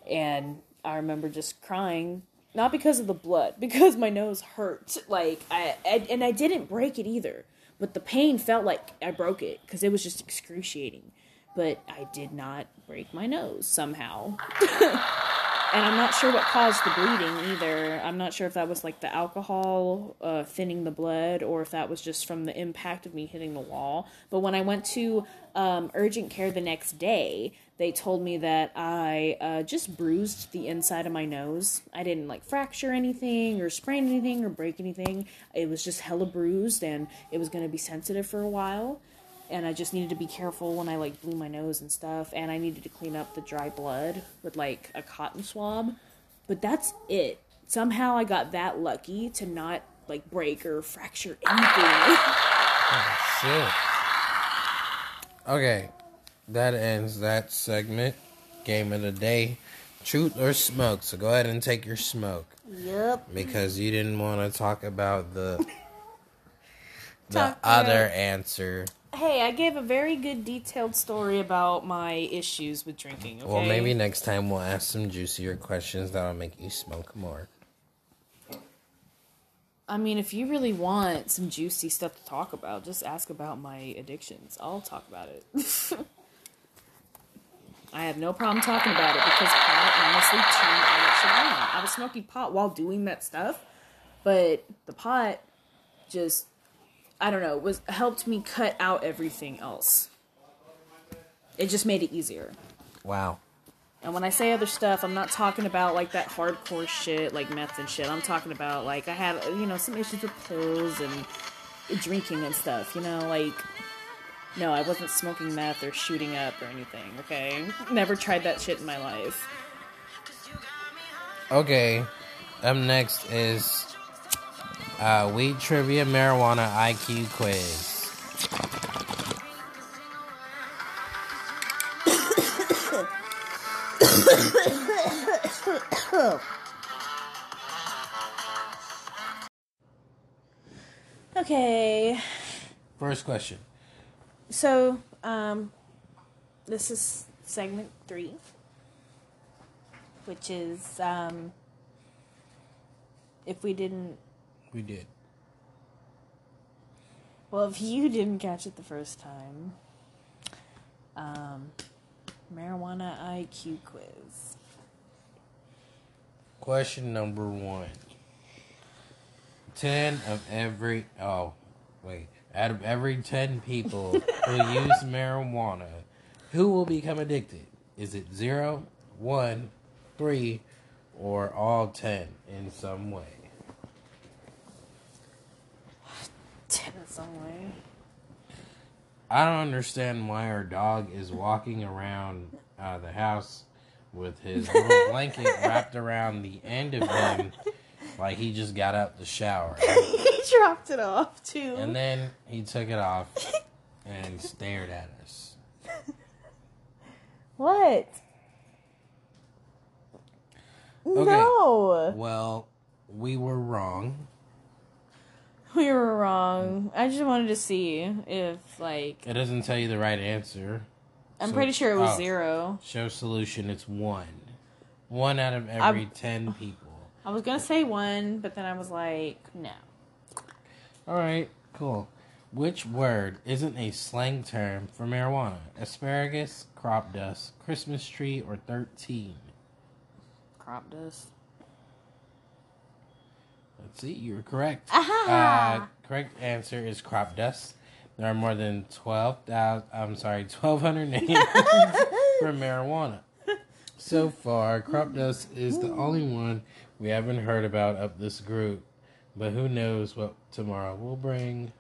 and I remember just crying, not because of the blood, *laughs* because my nose hurt. Like I, I and I didn't break it either, but the pain felt like I broke it because it was just excruciating. But I did not break my nose somehow. *laughs* and I'm not sure what caused the bleeding either. I'm not sure if that was like the alcohol uh, thinning the blood or if that was just from the impact of me hitting the wall. But when I went to um, urgent care the next day, they told me that I uh, just bruised the inside of my nose. I didn't like fracture anything or sprain anything or break anything. It was just hella bruised and it was going to be sensitive for a while and I just needed to be careful when I like blew my nose and stuff, and I needed to clean up the dry blood with like a cotton swab. But that's it. Somehow I got that lucky to not like break or fracture anything. *laughs* Oh, shit. Okay, that ends that segment. Game of the day, truth or smoke. So go ahead and take your smoke yep. because you didn't want to talk about the *laughs* the Talk other answer. Hey, I gave a very good detailed story about my issues with drinking. Okay? Well, maybe next time we'll ask some juicier questions that'll make you smoke more. I mean, if you really want some juicy stuff to talk about, just ask about my addictions. I'll talk about it. *laughs* I have no problem talking about it because pot honestly turned on. I was smoking pot while doing that stuff, but the pot just I don't know, was helped me cut out everything else. It just made it easier. Wow. And when I say other stuff, I'm not talking about like that hardcore shit, like meth and shit. I'm talking about like I had, you know, some issues with pills and drinking and stuff. You know, like no, I wasn't smoking meth or shooting up or anything. Okay, never tried that shit in my life. Okay, up next is uh, weed trivia marijuana IQ quiz. Okay, First question. so um, this is segment three, which is um, if we didn't We did. Well, if you didn't catch it the first time, um, marijuana IQ quiz. Question number one. Ten of every oh wait. Out of every ten people *laughs* who use marijuana, who will become addicted? Is it zero, one, three, or all ten in some way? In some way. I don't understand why our dog is walking around uh, the house with his little *laughs* blanket wrapped around the end of him like he just got out the shower. *laughs* he dropped it off too. And then he took it off and stared at us. *laughs* what? Okay. No, Well, we were wrong. *laughs* we were wrong. I just wanted to see if, like, It doesn't tell you the right answer. I'm So- pretty sure it was oh. zero. Show solution, it's one. One out of every ten people. I was gonna say one, but then I was like, no. Alright, cool. Which word isn't a slang term for marijuana? Asparagus, crop dust, Christmas tree, or 13? Crop dust. See, you're correct. Aha! Uh, correct answer is crop dust. There are more than 12,000, I'm sorry, *laughs* 1,200 names *laughs* for marijuana. So far, crop dust is the only one we haven't heard about of this group. But who knows what tomorrow will bring.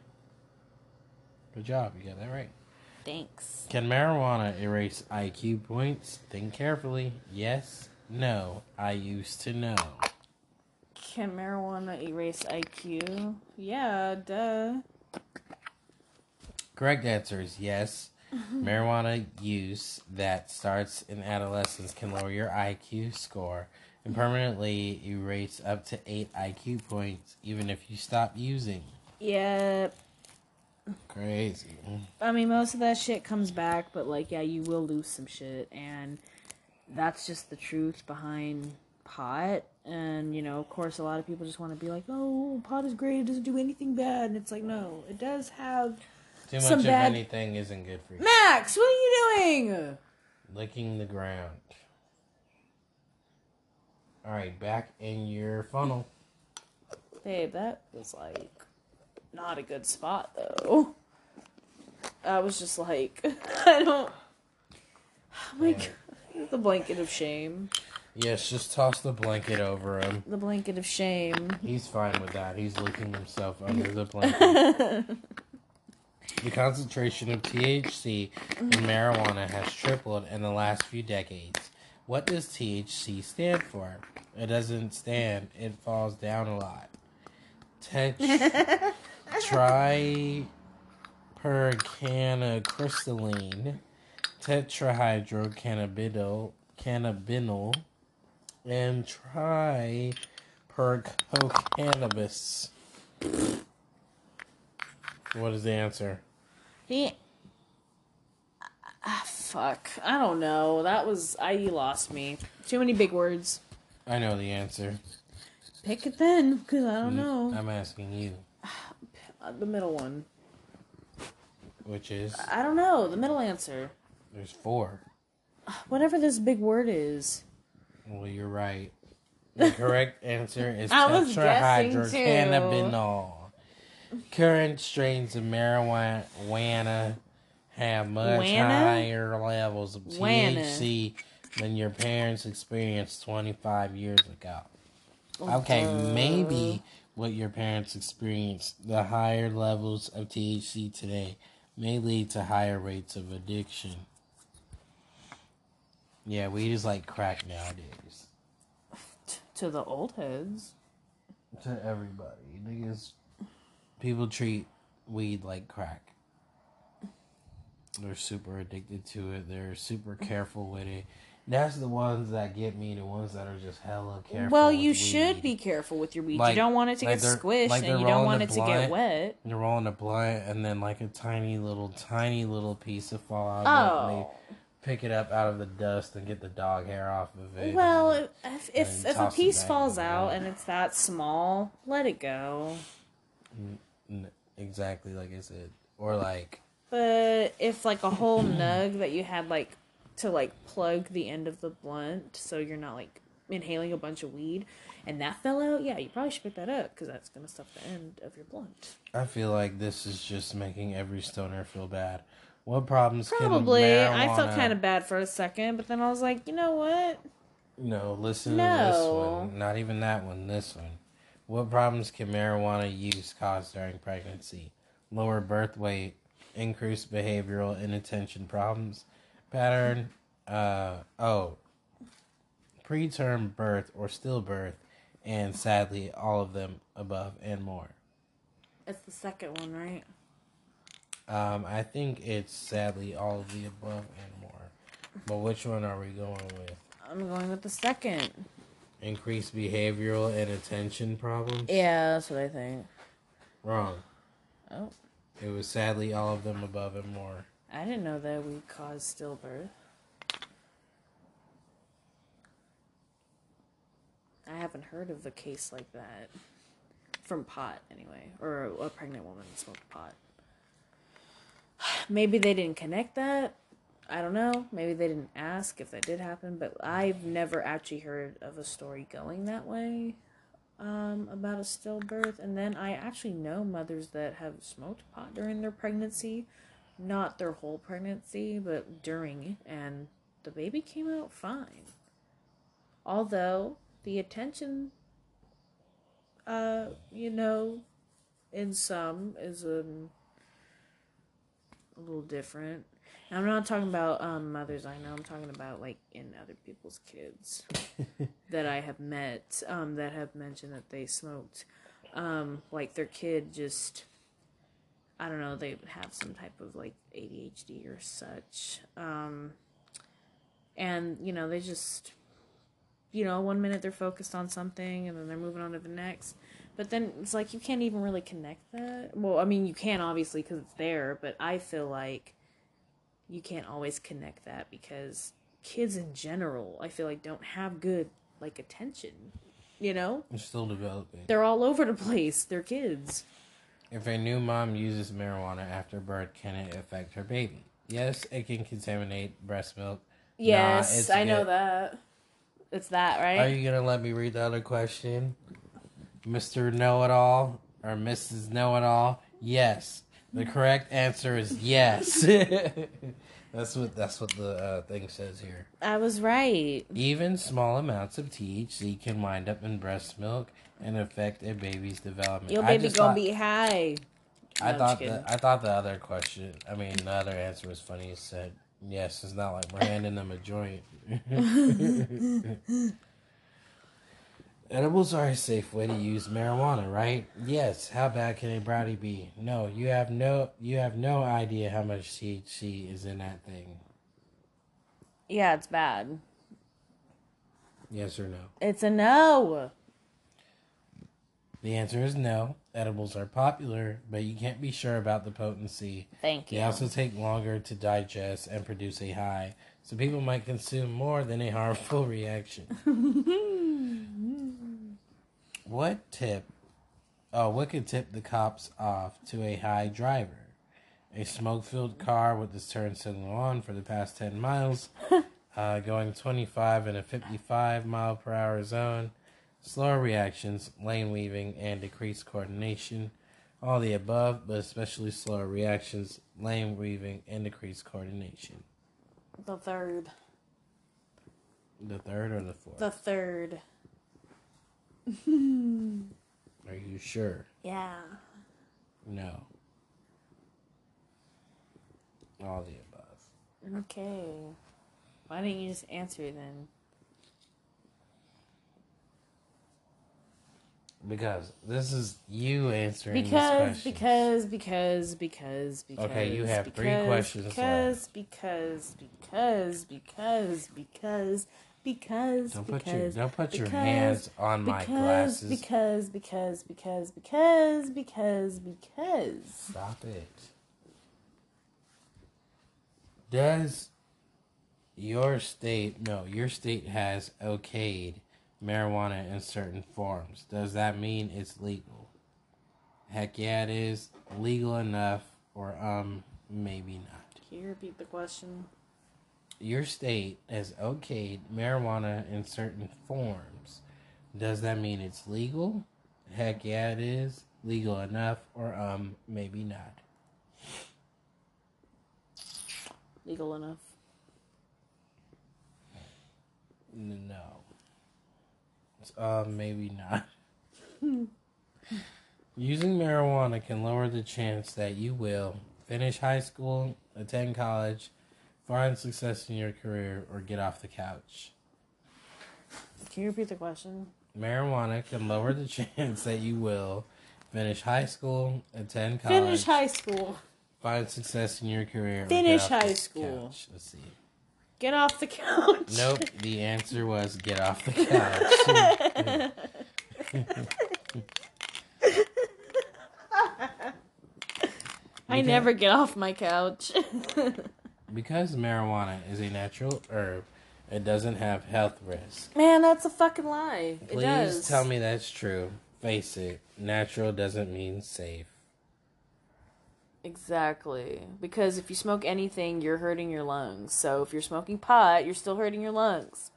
Good job, you got that right. Thanks. Can marijuana erase IQ points? Think carefully. Yes, no. I used to know. Can marijuana erase IQ? Yeah, duh. Correct answer is yes. *laughs* Marijuana use that starts in adolescence can lower your IQ score and permanently erase up to 8 IQ points even if you stop using. Yeah, Crazy. I mean, most of that shit comes back, but like, yeah, you will lose some shit. And that's just the truth behind pot. And, you know, of course, a lot of people just want to be like, oh, pot is great. It doesn't do anything bad. And it's like, no, it does have. Too much Some of bad- anything isn't good for you. Max, what are you doing? Licking the ground. All right, back in your funnel. Babe, that was like not a good spot though. I was just like, *laughs* I don't. Oh *sighs* my Yeah. god, the blanket of shame. Yes, just toss the blanket over him. The blanket of shame. He's fine with that. He's licking himself under the *laughs* blanket. the concentration of THC in marijuana has tripled in the last few decades. What does THC stand for? It doesn't stand, it falls down a lot. Tet- *laughs* tripercannacrystalline, tetrahydrocannabinol, cannabinol, and tripercocannabis. What is the answer? He. Ah, fuck. I don't know. That was. I you lost me. Too many big words. I know the answer. Pick it then, because I don't know. I'm asking you, Uh, the middle one. which is I don't know. The middle answer. there's four. Whatever this big word is. Well, you're right. The correct *laughs* answer is I was guessing, too. tetrahydrocannabinol. Current strains of marijuana have much higher levels of. THC than your parents experienced 25 years ago. Oh, okay, maybe what your parents experienced, the higher levels of THC today, may lead to higher rates of addiction. Yeah, weed is like crack nowadays. T- to the old heads. To everybody. Niggas, people treat weed like crack. They're super addicted to it. They're super careful with it. That's the ones that get me, the ones that are just hella careful. well, you weed. should be careful with your weed. Like- you don't want it to like get squished, like and you don't want it to get wet. You're rolling a blunt, and then like a tiny little, tiny little piece of fall out. Oh. Pick it up out of the dust and get the dog hair off of it. Well, and- if if, if a piece falls out and it's that small, let it go. Exactly like I said, or like But if like a whole nug that you had like to like plug the end of the blunt, so you're not like inhaling a bunch of weed, and that fell out, yeah, you probably should pick that up because that's gonna stuff the end of your blunt. I feel like this is just making every stoner feel bad. What problems Probably. can I felt kind of bad for a second, but then I was like, you know what? No, listen to this one. Not even that one. This one. What problems can marijuana use cause during pregnancy? Lower birth weight, increased behavioral inattention problems, pattern. Uh oh. Preterm birth or stillbirth, and sadly, all of them above and more. It's the second one, right? Um, I think it's sadly all of the above and more. But which one are we going with? I'm going with the second. Increased behavioral and attention problems? Yeah, that's what I think. Wrong. Oh, It was sadly all of them above and more. I didn't know that we cause stillbirth. I haven't heard of a case like that. From pot, anyway. Or a pregnant woman that smoked pot. *sighs* Maybe they didn't connect that. I don't know. Maybe they didn't ask if that did happen, but I've never actually heard of a story going that way um, about a stillbirth. And then I actually know mothers that have smoked pot during their pregnancy, not their whole pregnancy, but during, and the baby came out fine. Although the attention, uh, you know, in some is um, a little different. And I'm not talking about um, mothers I know. I'm talking about like in other people's kids *laughs* that I have met um, that have mentioned that they smoked. Um, like their kid just, I don't know, they have some type of like ADHD or such. Um, and you know they just, you know, one minute they're focused on something and then they're moving on to the next. But then it's like you can't even really connect that. Well, I mean you can obviously because it's there, but I feel like you can't always connect that because kids in general, I feel like don't have good like attention. You know, It's still developing. they're all over the place. They're kids. If a new mom uses marijuana after birth, can it affect her baby? Yes, it can contaminate breast milk. Yes, it's I know that. It's that, right? Are you gonna let me read the other question, Mister Know It All or Mrs. Know It All? Yes. The correct answer is yes. *laughs* that's what that's what the uh, thing says here. I was right. Even small amounts of THC can wind up in breast milk and affect a baby's development. Your I baby gonna thought- be high. I No, thought the I thought the other question. I mean, the other answer was funny. It said yes. It's not like we're handing them a joint. *laughs* *laughs* Edibles are a safe way to use marijuana, right? Yes. How bad can a brownie be? No, you have no you have no idea how much THC is in that thing. Yeah, it's bad. Yes or no? It's a no. The answer is no. Edibles are popular, but you can't be sure about the potency. Thank you. They also take longer to digest and produce a high, so people might consume more than a harmful *laughs* reaction. what tip? Oh, what could tip the cops off to a high driver? A smoke-filled car with its turn signal on for the past ten miles, *laughs* uh, going twenty-five in a fifty-five mile per hour zone, slower reactions, lane weaving, and decreased coordination. All the above, but especially slower reactions, lane weaving, and decreased coordination. The third. The third or the fourth? The third. *laughs* Are you sure? Yeah. No. All the above. Okay. Why didn't you just answer then? Because this is you answering Because, this question. because, because, because, because. Okay, you have three questions Because, because, because, because, because, because, Don't put because, your don't put your because, hands on my because, glasses. Because, because, because, because, because, because. Stop it. Does your state no, your state has okayed marijuana in certain forms. Does that mean it's legal? Heck yeah it is. Legal enough or um maybe not. Can you repeat the question? Your state has okayed marijuana in certain forms. Does that mean it's legal? Heck yeah it is. Legal enough or um maybe not. Legal enough. No. Uh, maybe not. *laughs* Using marijuana can lower the chance that you will finish high school, attend college, find success in your career, or get off the couch. Can you repeat the question? Marijuana can lower the *laughs* chance that you will finish high school, attend college, Finish high school. find success in your career, or Finish get off high the school. couch. Let's see. Get off the couch. Nope. The answer was get off the couch. *laughs* I Because- never get off my couch. *laughs* because marijuana is a natural herb, it doesn't have health risk. Man, that's a fucking lie. it Please does. tell me that's true. Face it, natural doesn't mean safe. Exactly. Because if you smoke anything, you're hurting your lungs. So if you're smoking pot, you're still hurting your lungs.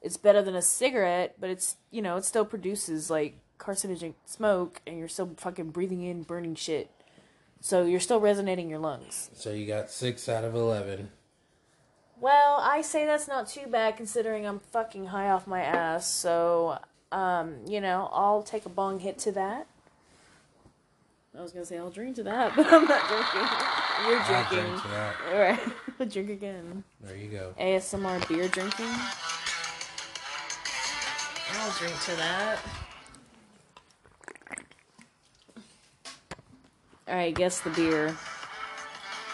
It's better than a cigarette, but it's, you know, it still produces like carcinogenic smoke and you're still fucking breathing in burning shit. So you're still resonating your lungs. So you got six out of eleven. Well, I say that's not too bad considering I'm fucking high off my ass. So, um, you know, I'll take a bong hit to that. I was gonna say I'll drink to that, *laughs* but I'm not drinking. You're I'll drinking. drink to that. All right, *laughs* I'll drink again. There you go. ASMR beer drinking. I'll drink to that. All right, guess the beer.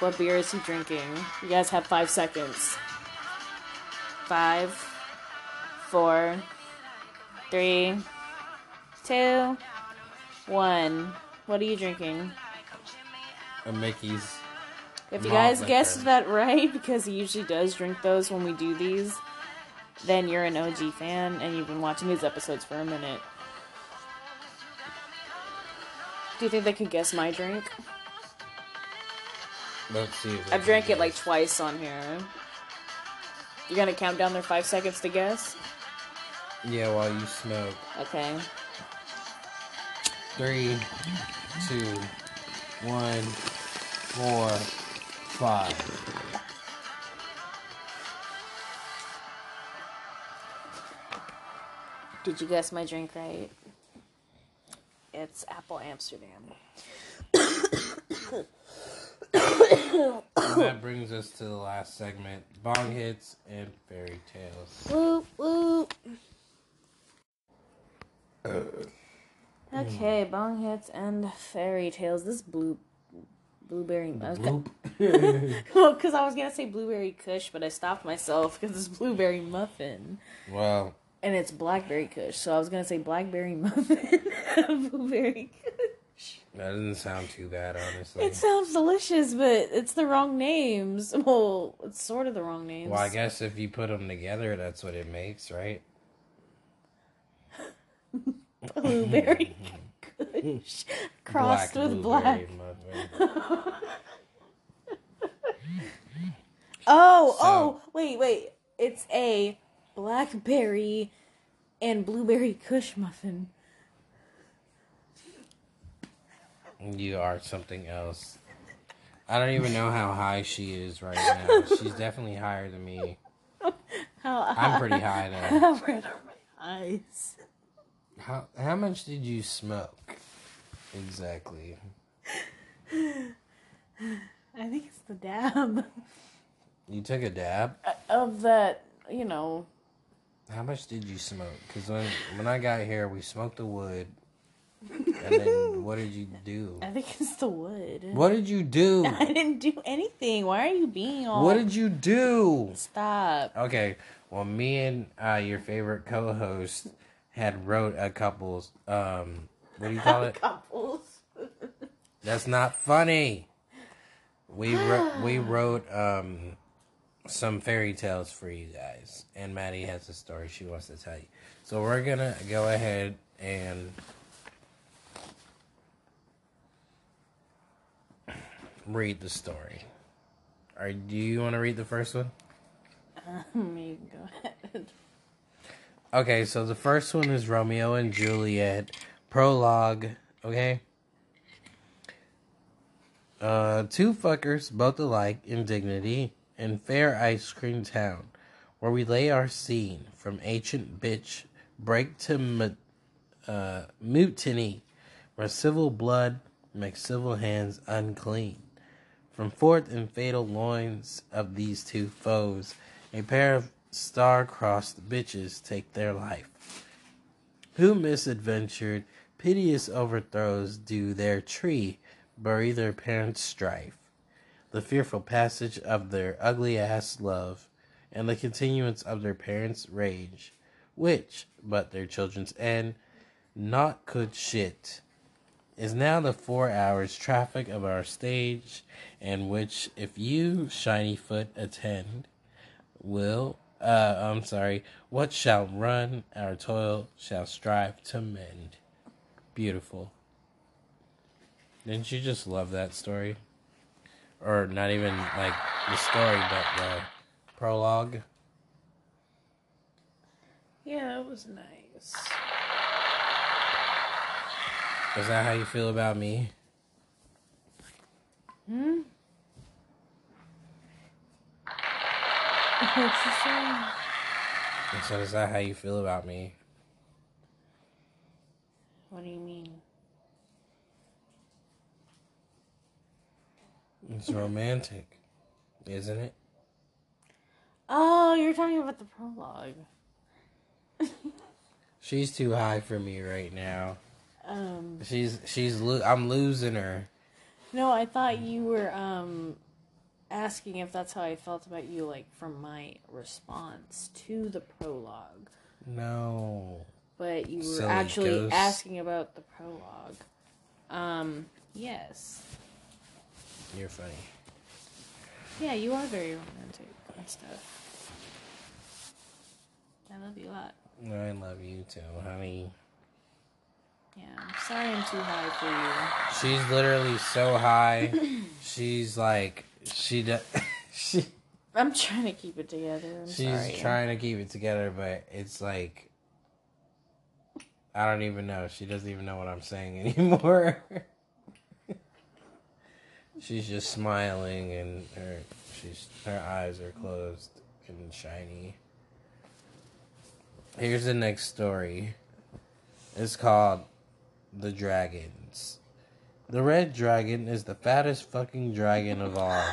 What beer is he drinking? You guys have five seconds. Five, four, three, two, one. What are you drinking? A Mickey's If you guys liquor. guessed that right, *laughs* because he usually does drink those when we do these, then you're an OG fan and you've been watching these episodes for a minute. Do you think they could guess my drink? Let's see. if I've drank it like twice on here. You gonna count down their five seconds to guess? Yeah, while you smoke. Okay. Three, two, one, four, five. Did you guess my drink right? It's apple Amsterdam. And that brings us to the last segment: bong hits and fairy tales. Whoop whoop. Uh, Mm. Okay, bong hits and fairy tales. This blue blueberry. Was *laughs* well, because I was gonna say blueberry kush, but I stopped myself because it's blueberry muffin well, and it's blackberry kush. So I was gonna say blackberry *laughs* muffin, blueberry kush. that doesn't sound too bad, honestly. It sounds delicious, but it's the wrong names. Well, it's sort of the wrong names. well, I guess if you put them together, that's what it makes, right? Blueberry *laughs* kush crossed with black. Oh, So- oh, wait, wait. It's a blackberry and blueberry kush muffin. You are something else. I don't even know how high she is right now. She's definitely higher than me. *laughs* How I'm pretty *laughs* high though. How red are my eyes? How how much did you smoke? Exactly. I think it's the dab You took a dab. of that. You know, How much did you smoke? Because when when I got here, we smoked the wood, and then what did you do? I think it's the wood. What did you do? *laughs* I didn't do anything. Why are you being all? What did you do? Stop. Okay, well, me and uh, your favorite co-host had wrote a couple's um, what do you call *laughs* it? Couples. That's not funny. We wrote *sighs* we wrote um some fairy tales for you guys, and Maddie has a story she wants to tell you. So we're gonna go ahead and read the story. Or do you want to read the first one? *laughs* you can go ahead. Okay, so the first one is Romeo and Juliet prologue. Okay. Uh, two fuckers, both alike in dignity, in fair ice cream town, where we lay our scene from ancient bitch break to mu- uh, mutiny, where civil blood makes civil hands unclean. From forth and fatal loins of these two foes, a pair of star-crossed bitches take their life. Who misadventured, piteous overthrows do their tree, bury their parents' strife. The fearful passage of their ugly ass love, and the continuance of their parents' rage, which, but their children's end, not could shit, is now the four hours traffic of our stage, and which, if you, shiny foot, attend, will uh I'm sorry, what shall run our toil shall strive to mend. Beautiful. Didn't you just love that story? Or not even like the story, but the prologue. Yeah, it was nice. Is that how you feel about me? Hmm? What's the saying? And so is that how you feel about me? What do you mean? It's romantic, isn't it? Oh, you're talking about the prologue. She's too high for me right now. Um, She's she's lo- I'm losing her. no, I thought you were um asking if that's how I felt about you, like from my response to the prologue. No. But you were Silly actually ghost. asking about the prologue. Um, yes. You're funny. Yeah, you are very romantic and stuff. I love you a lot. I love you too, honey. Yeah, I'm sorry I'm too high for you. She's literally so high. *clears throat* She's like she does. *laughs* she. I'm trying to keep it together. I'm she's sorry. trying to keep it together, but it's like I don't even know. She doesn't even know what I'm saying *laughs* anymore. she's just smiling, and her she's her eyes are closed and shiny. Here's the next story. It's called The Dragons. The red dragon is the fattest fucking dragon of all.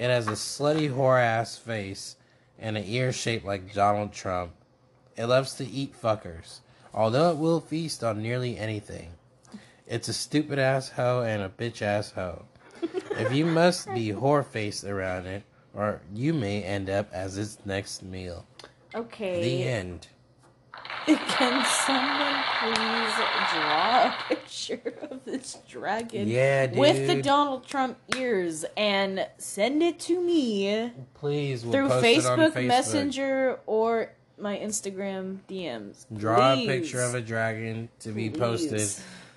It has a slutty whore ass face and an ear shaped like Donald Trump. It loves to eat fuckers, although it will feast on nearly anything. It's a stupid ass hoe and a bitch ass hoe. If you must be whore faced around it, or you may end up as its next meal. Okay. The end. *laughs* Can someone please draw a picture of this dragon Yeah, with the. Donald Trump ears and send it to me Please, we'll through post it on Facebook, Facebook. Messenger or my Instagram DMs? Draw Please. a picture of a dragon to be posted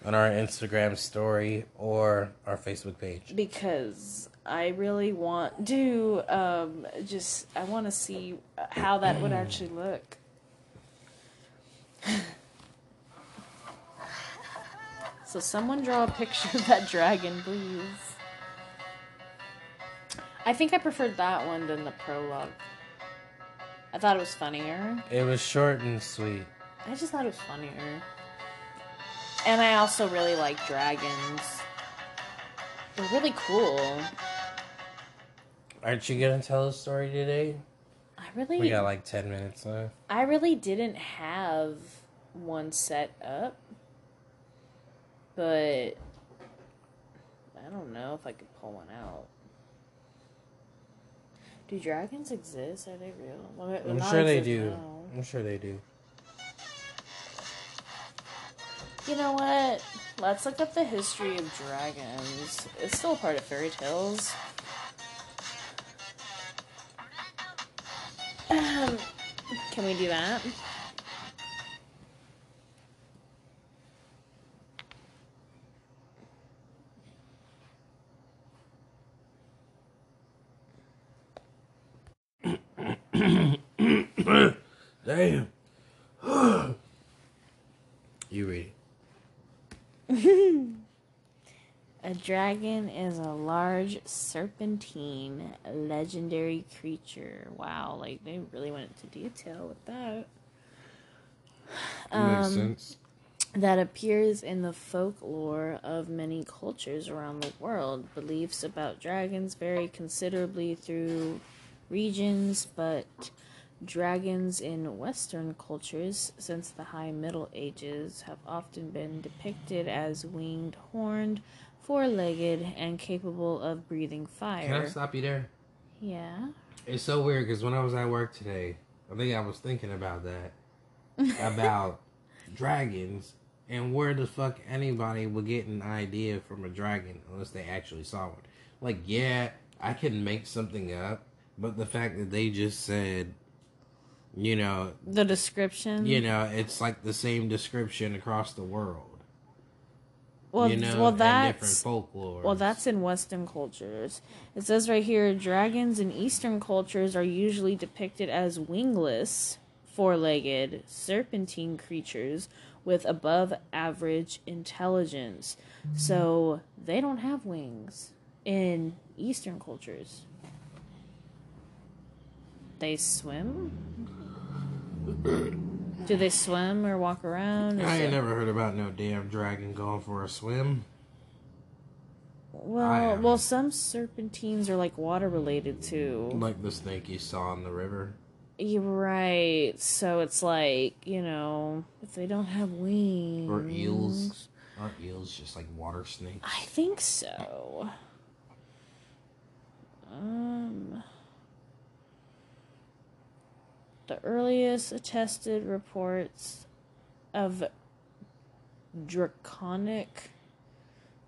on our Instagram story or our Facebook page. because I really want to um just I want to see how that would actually look. So someone draw a picture of that dragon, please. I think I preferred that one than the prologue. I thought it was funnier. It was short and sweet. I just thought it was funnier. And I also really like dragons. They're really cool. Aren't you gonna tell a story today? I really We got like ten minutes left. I really didn't have one set up. But I don't know if I could pull one out. Do dragons exist? Are they real? Well, I'm sure they do. now. I'm sure they do. You know what? Let's look up the history of dragons. It's still a part of fairy tales. Um, can we do that? *coughs* Damn. *sighs* you read it. *laughs* A dragon is a large serpentine legendary creature. Wow, like they really went into detail with that. Makes Um, sense. that appears in the folklore of many cultures around the world. Beliefs about dragons vary considerably through regions, but dragons in Western cultures since the High Middle Ages have often been depicted as winged, horned, four legged, and capable of breathing fire. Can I stop you there? Yeah. It's so weird because when I was at work today, I think I was thinking about that. *laughs* about dragons and where the fuck anybody would get an idea from a dragon unless they actually saw one. Like, yeah, I can make something up, but the fact that they just said, you know, The description. you know, it's like the same description across the world. Well, you know, well, and that's different folklore. Well, that's in Western cultures. It says right here dragons in Eastern cultures are usually depicted as wingless, four legged, serpentine creatures with above average intelligence. So they don't have wings in Eastern cultures. They swim? *coughs* Do they swim or walk around? Is I ain't it- never heard about no damn dragon going for a swim. Well, well, some serpentines are like water related too. Like the snake you saw in the river. You're right. So it's like, you know, if they don't have wings. Or eels. Aren't eels just like water snakes? I think so. Um the earliest attested reports of draconic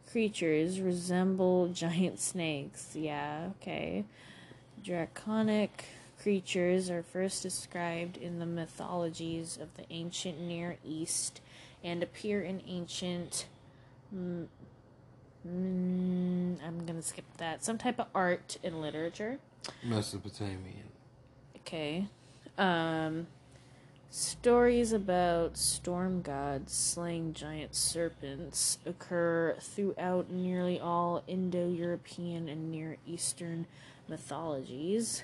creatures resemble *laughs* giant snakes. Yeah, okay. Draconic creatures are first described in the mythologies of the ancient Near East and appear in ancient. Mm, mm, I'm gonna skip that. Some type of art and literature. Mesopotamian. Okay. Um, stories about storm gods slaying giant serpents occur throughout nearly all Indo European and Near Eastern mythologies.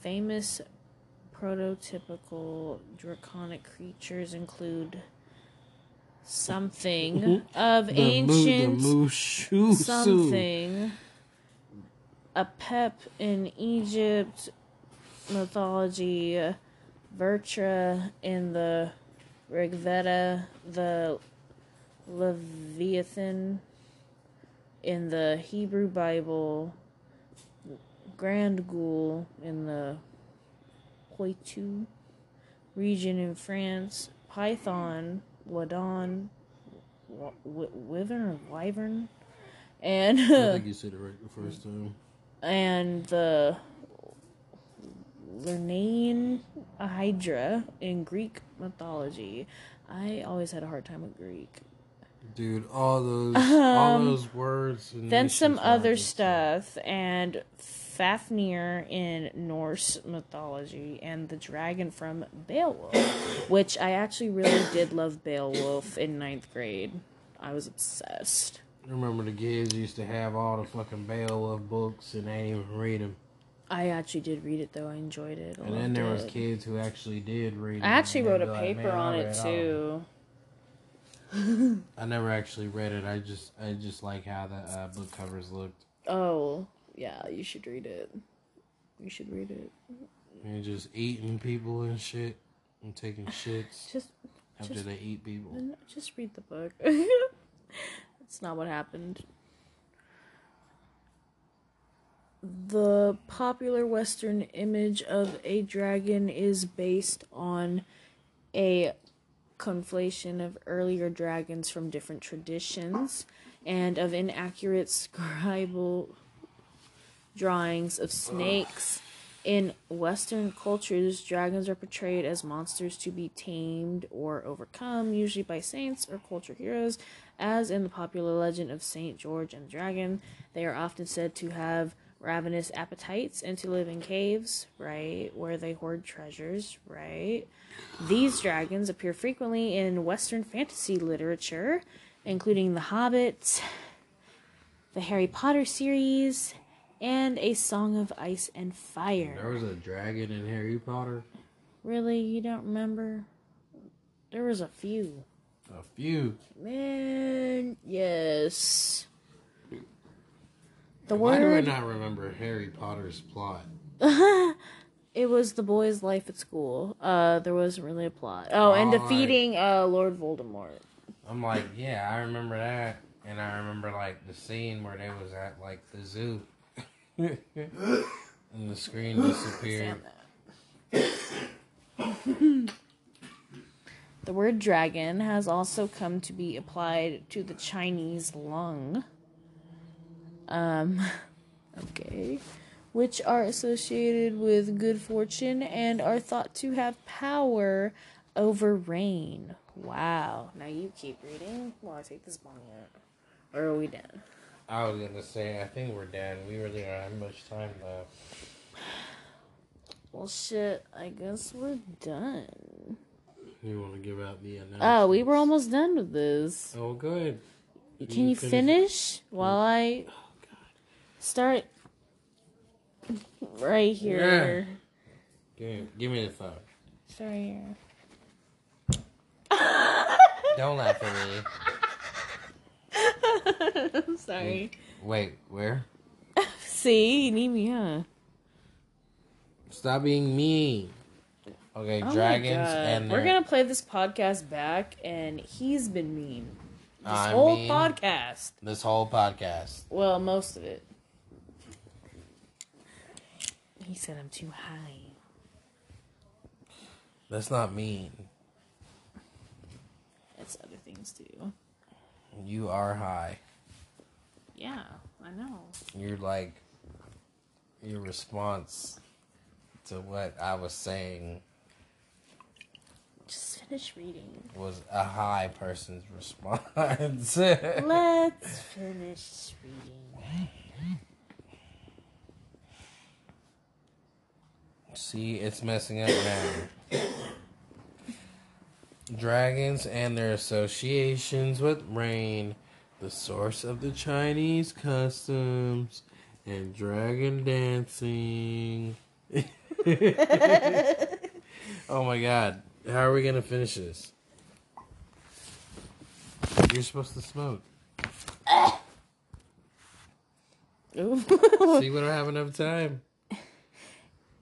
Famous prototypical draconic creatures include something *laughs* of ancient The Mushu something Apep in Egypt mythology, Vritra in the Rig Veda, the Leviathan in the Hebrew Bible, Grand Ghoul in the Poitou region in France, Python, Wadon, Wa- Wi- Wyvern or Wyvern, and I think *laughs* you said it right the first time. and the Lernaean Hydra in Greek mythology. I always had a hard time with Greek. Dude, all those *laughs* all Um, those words. And Then some other just- stuff, and Fafnir in Norse mythology, and the dragon from Beowulf, which I actually really did love Beowulf in ninth grade. I was obsessed. I remember the kids used to have all the fucking Beowulf books and they didn't even read them. I actually did read it though. I enjoyed it. I And then there was kids who actually did read. I actually wrote a like, paper on it all of 'em." too. I never actually read it. I just I just like how the uh, book covers looked. Oh, yeah, you should read it. You should read it. And just eating people and shit and taking *sighs* shits Just after just- they eat people. just read the book. *laughs* That's not what happened. The popular Western image of a dragon is based on a conflation of earlier dragons from different traditions and of inaccurate scribal drawings of snakes. In Western cultures, dragons are portrayed as monsters to be tamed or overcome, usually by saints or culture heroes. As in the popular legend of Saint George and the Dragon, they are often said to have ravenous appetites and to live in caves, right, where they hoard treasures, right. These dragons appear frequently in Western fantasy literature, including The Hobbit, the Harry Potter series, and A Song of Ice and Fire. There was a dragon in Harry Potter. Really, you don't remember? There was a few. A few. Man, yes. The Why do I word not remember Harry Potter's plot? *laughs* it was the boy's life at school. Uh there wasn't really a plot. Oh, and Oh, defeating uh Lord Voldemort. I'm like, yeah, I remember that, and I remember like the scene where they was at like the zoo, *laughs* and the screen disappeared. *laughs* The word dragon has also come to be applied to the Chinese lung. Um, *laughs* okay. Which are associated with good fortune and are thought to have power over rain. Wow. Now you keep reading while I take this bong out. Or are we done? I was gonna say, I think we're done. We really don't have much time left. Well, shit, I guess we're done. You want to give out the announcement? Oh, we were almost done with this. Oh, good. Can you finish finish while I start right here? Give, give me the phone. Start here. Don't laugh at me. I'm *laughs* sorry. Wait, where? *laughs* See, you need me, huh? Stop being mean. Okay, Oh dragons and we're gonna play this podcast back, and he's been mean. This I'm whole mean. podcast. this whole podcast. Well, most of it. He said I'm too high. That's not mean. It's other things too. You are high. Yeah, I know. You're like your response to what I was saying Just finish reading. was a high person's *laughs* response. Let's finish reading. *laughs* See, it's messing up now. Dragons and their associations with rain, the source of the Chinese customs, and dragon dancing. *laughs* oh my god. How are we gonna finish this? You're supposed to smoke. *laughs* See, we don't have enough time.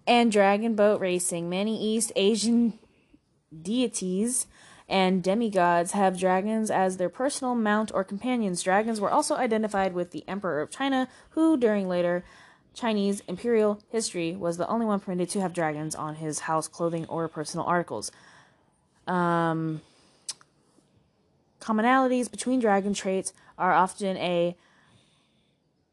And dragon boat racing. Many East Asian deities and demigods have dragons as their personal mount or companions. Dragons were also identified with the Emperor of China, who during later Chinese imperial history was the only one permitted to have dragons on his house clothing or personal articles. Um, commonalities between dragon traits are often a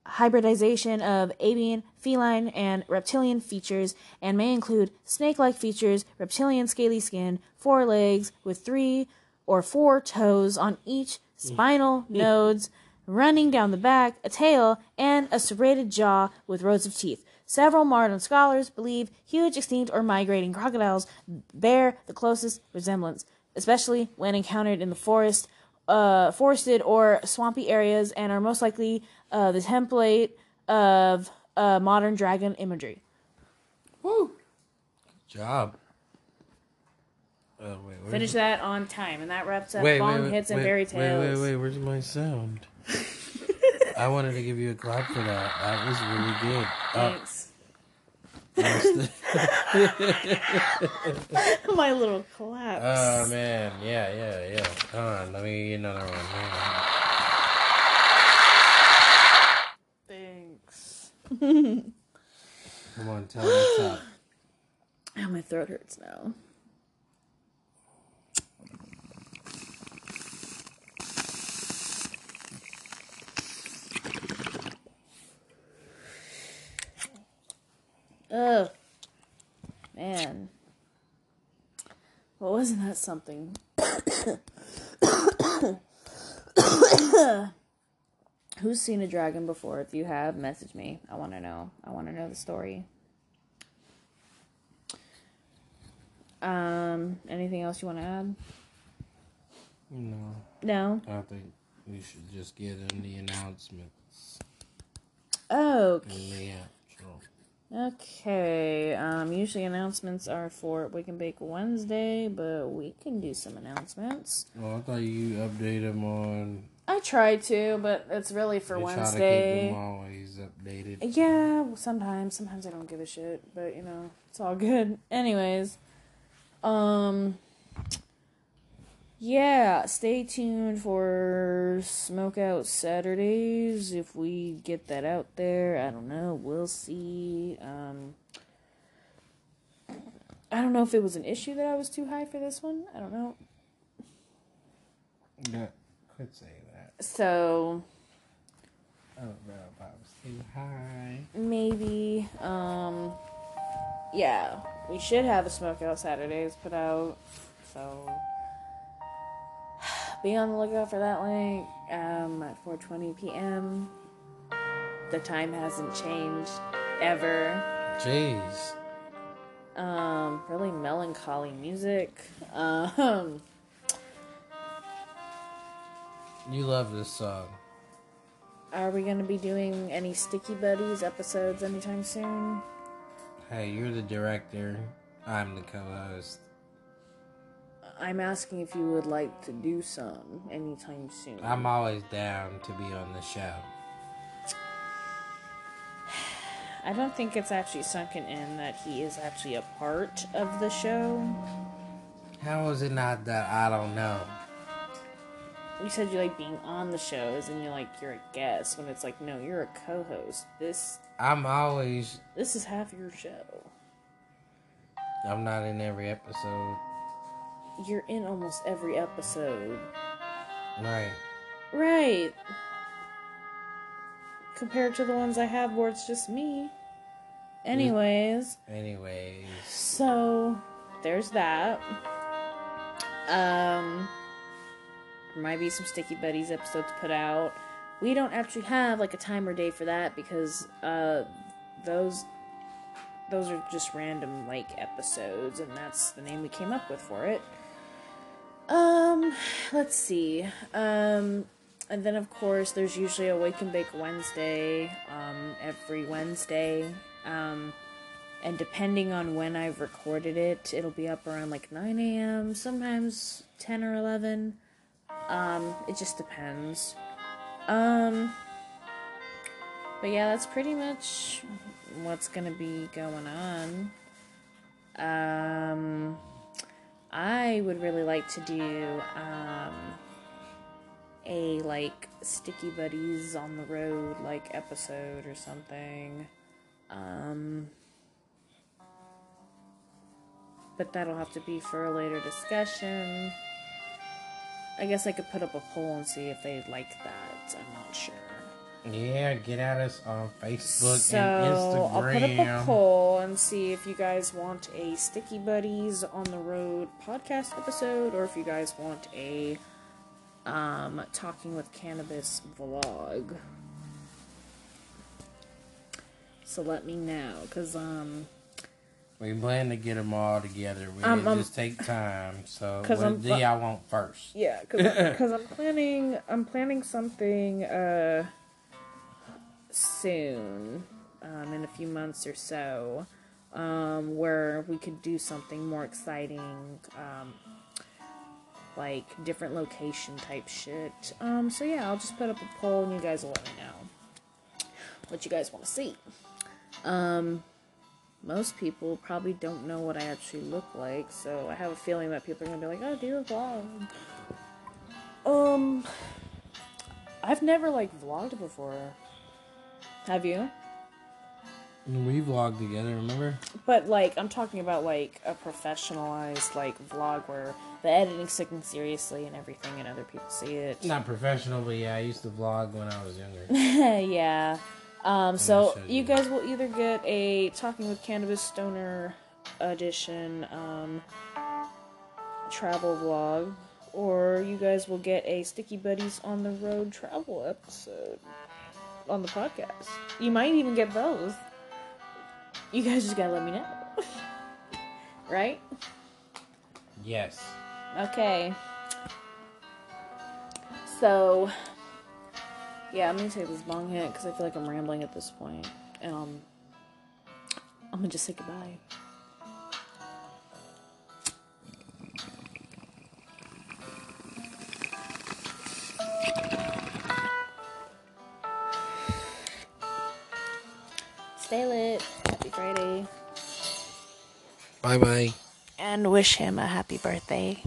hybridization of avian, feline, and reptilian features and may include snake like features, reptilian scaly skin, four legs with three or four toes on each spinal *laughs* nodes running down the back, a tail, and a serrated jaw with rows of teeth. Several modern scholars believe huge extinct or migrating crocodiles bear the closest resemblance, especially when encountered in the forest, uh, forested or swampy areas, and are most likely uh, the template of uh, modern dragon imagery. Woo! Good job. Oh, wait, where's Finish that on time, and that wraps up wait, Bong wait, wait, Hits and wait, Fairy Wait, Tales. wait, wait. Where's my sound? *laughs* I wanted to give you a clap for that. That was really good. Oh, Thanks. that's *laughs* My little collapse. oh man, yeah, yeah, yeah. Come on, let me get another one. Hang Thanks. on. Come on, tell me what's up. Oh, my throat hurts now. Ugh. Man. Well, wasn't that something? Who's seen a dragon before? If you have, message me. I want to know. I want to know the story. Um, anything else you want to add? No, No. I think we should just get in the announcements Oh, the okay. Um, usually announcements are for Wake and Bake Wednesday, but we can do some announcements. Well, I thought you update them on. I try to, but it's really for you try to keep Wednesday. them always updated. Yeah, well, sometimes. Sometimes I don't give a shit, but you know, it's all good. *laughs* Anyways, um, yeah, stay tuned for Smokeout Saturdays. If we get that out there, I don't know. We'll see. Um, I don't know if it was an issue that I was too high for this one. I don't know. Yeah, could say. So I don't know if I was too high. maybe um yeah we should have a smokeout saturdays put out so *sighs* be on the lookout for that link um at 4.20 p.m the time hasn't changed ever Jeez. um really melancholy music *laughs* um You love this song. are we gonna be doing any sticky buddies episodes anytime soon Hey, you're the director. I'm the co-host. i'm asking if you would like to do some anytime soon I'm always down to be on the show. I don't think it's actually sunken in that he is actually a part of the show. How is it not that I don't know? You said you like being on the shows and you're like you're a guest when it's like no, you're a co-host. This I'm always. this is half your show. I'm not in every episode. You're in almost every episode. Right. Right. Compared to the ones I have where it's just me. Anyways, Anyways, so there's that. Um, there might be some Sticky Buddies episodes put out. We don't actually have like a time or day for that because uh, those those are just random like episodes, and that's the name we came up with for it. Um, let's see. Um, and then of course there's usually a Wake and Bake Wednesday. Um, every Wednesday. Um, and depending on when I've recorded it, it'll be up around like 9 a.m., sometimes 10 or 11. Um, it just depends. Um, but yeah, that's pretty much what's gonna be going on. Um, I would really like to do, um, a like Sticky Buddies on the Road like episode or something. Um, but that'll have to be for a later discussion. I guess I could put up a poll and see if they'd like that. I'm not sure. yeah, get at us on Facebook So and Instagram. I'll put up a poll and see if you guys want a Sticky Buddies on the Road podcast episode or if you guys want a um, Talking with Cannabis vlog. So let me know, cause um, We plan to get them all together. We Um, um, just take time. So *laughs* what do y'all want first? Yeah, because I'm planning I'm planning something uh soon, um, in a few months or so, um, where we could do something more exciting, um, like different location type shit. Um, so yeah, I'll just put up a poll and you guys will let me know what you guys want to see. Um, most people probably don't know what I actually look like, so I have a feeling that people are gonna be like, "Oh, do a vlog." Um, I've never like vlogged before. Have you? We vlogged together, remember? But like, I'm talking about like a professionalized like vlog where the editing's taken seriously and everything, and other people see it. Not professional, but yeah, I used to vlog when I was younger. *laughs* yeah. Um, so you you. guys will either get a Talking with Cannabis Stoner edition um, travel vlog, or you guys will get a Sticky Buddies on the Road travel episode on the podcast. You might even get both. You guys just gotta let me know. *laughs* right? yes. Okay. So, yeah, I'm gonna take this bong hit because I feel like I'm rambling at this point, and um, I'm gonna just say goodbye. Stay lit. Happy Friday. Bye bye. And wish him a happy birthday.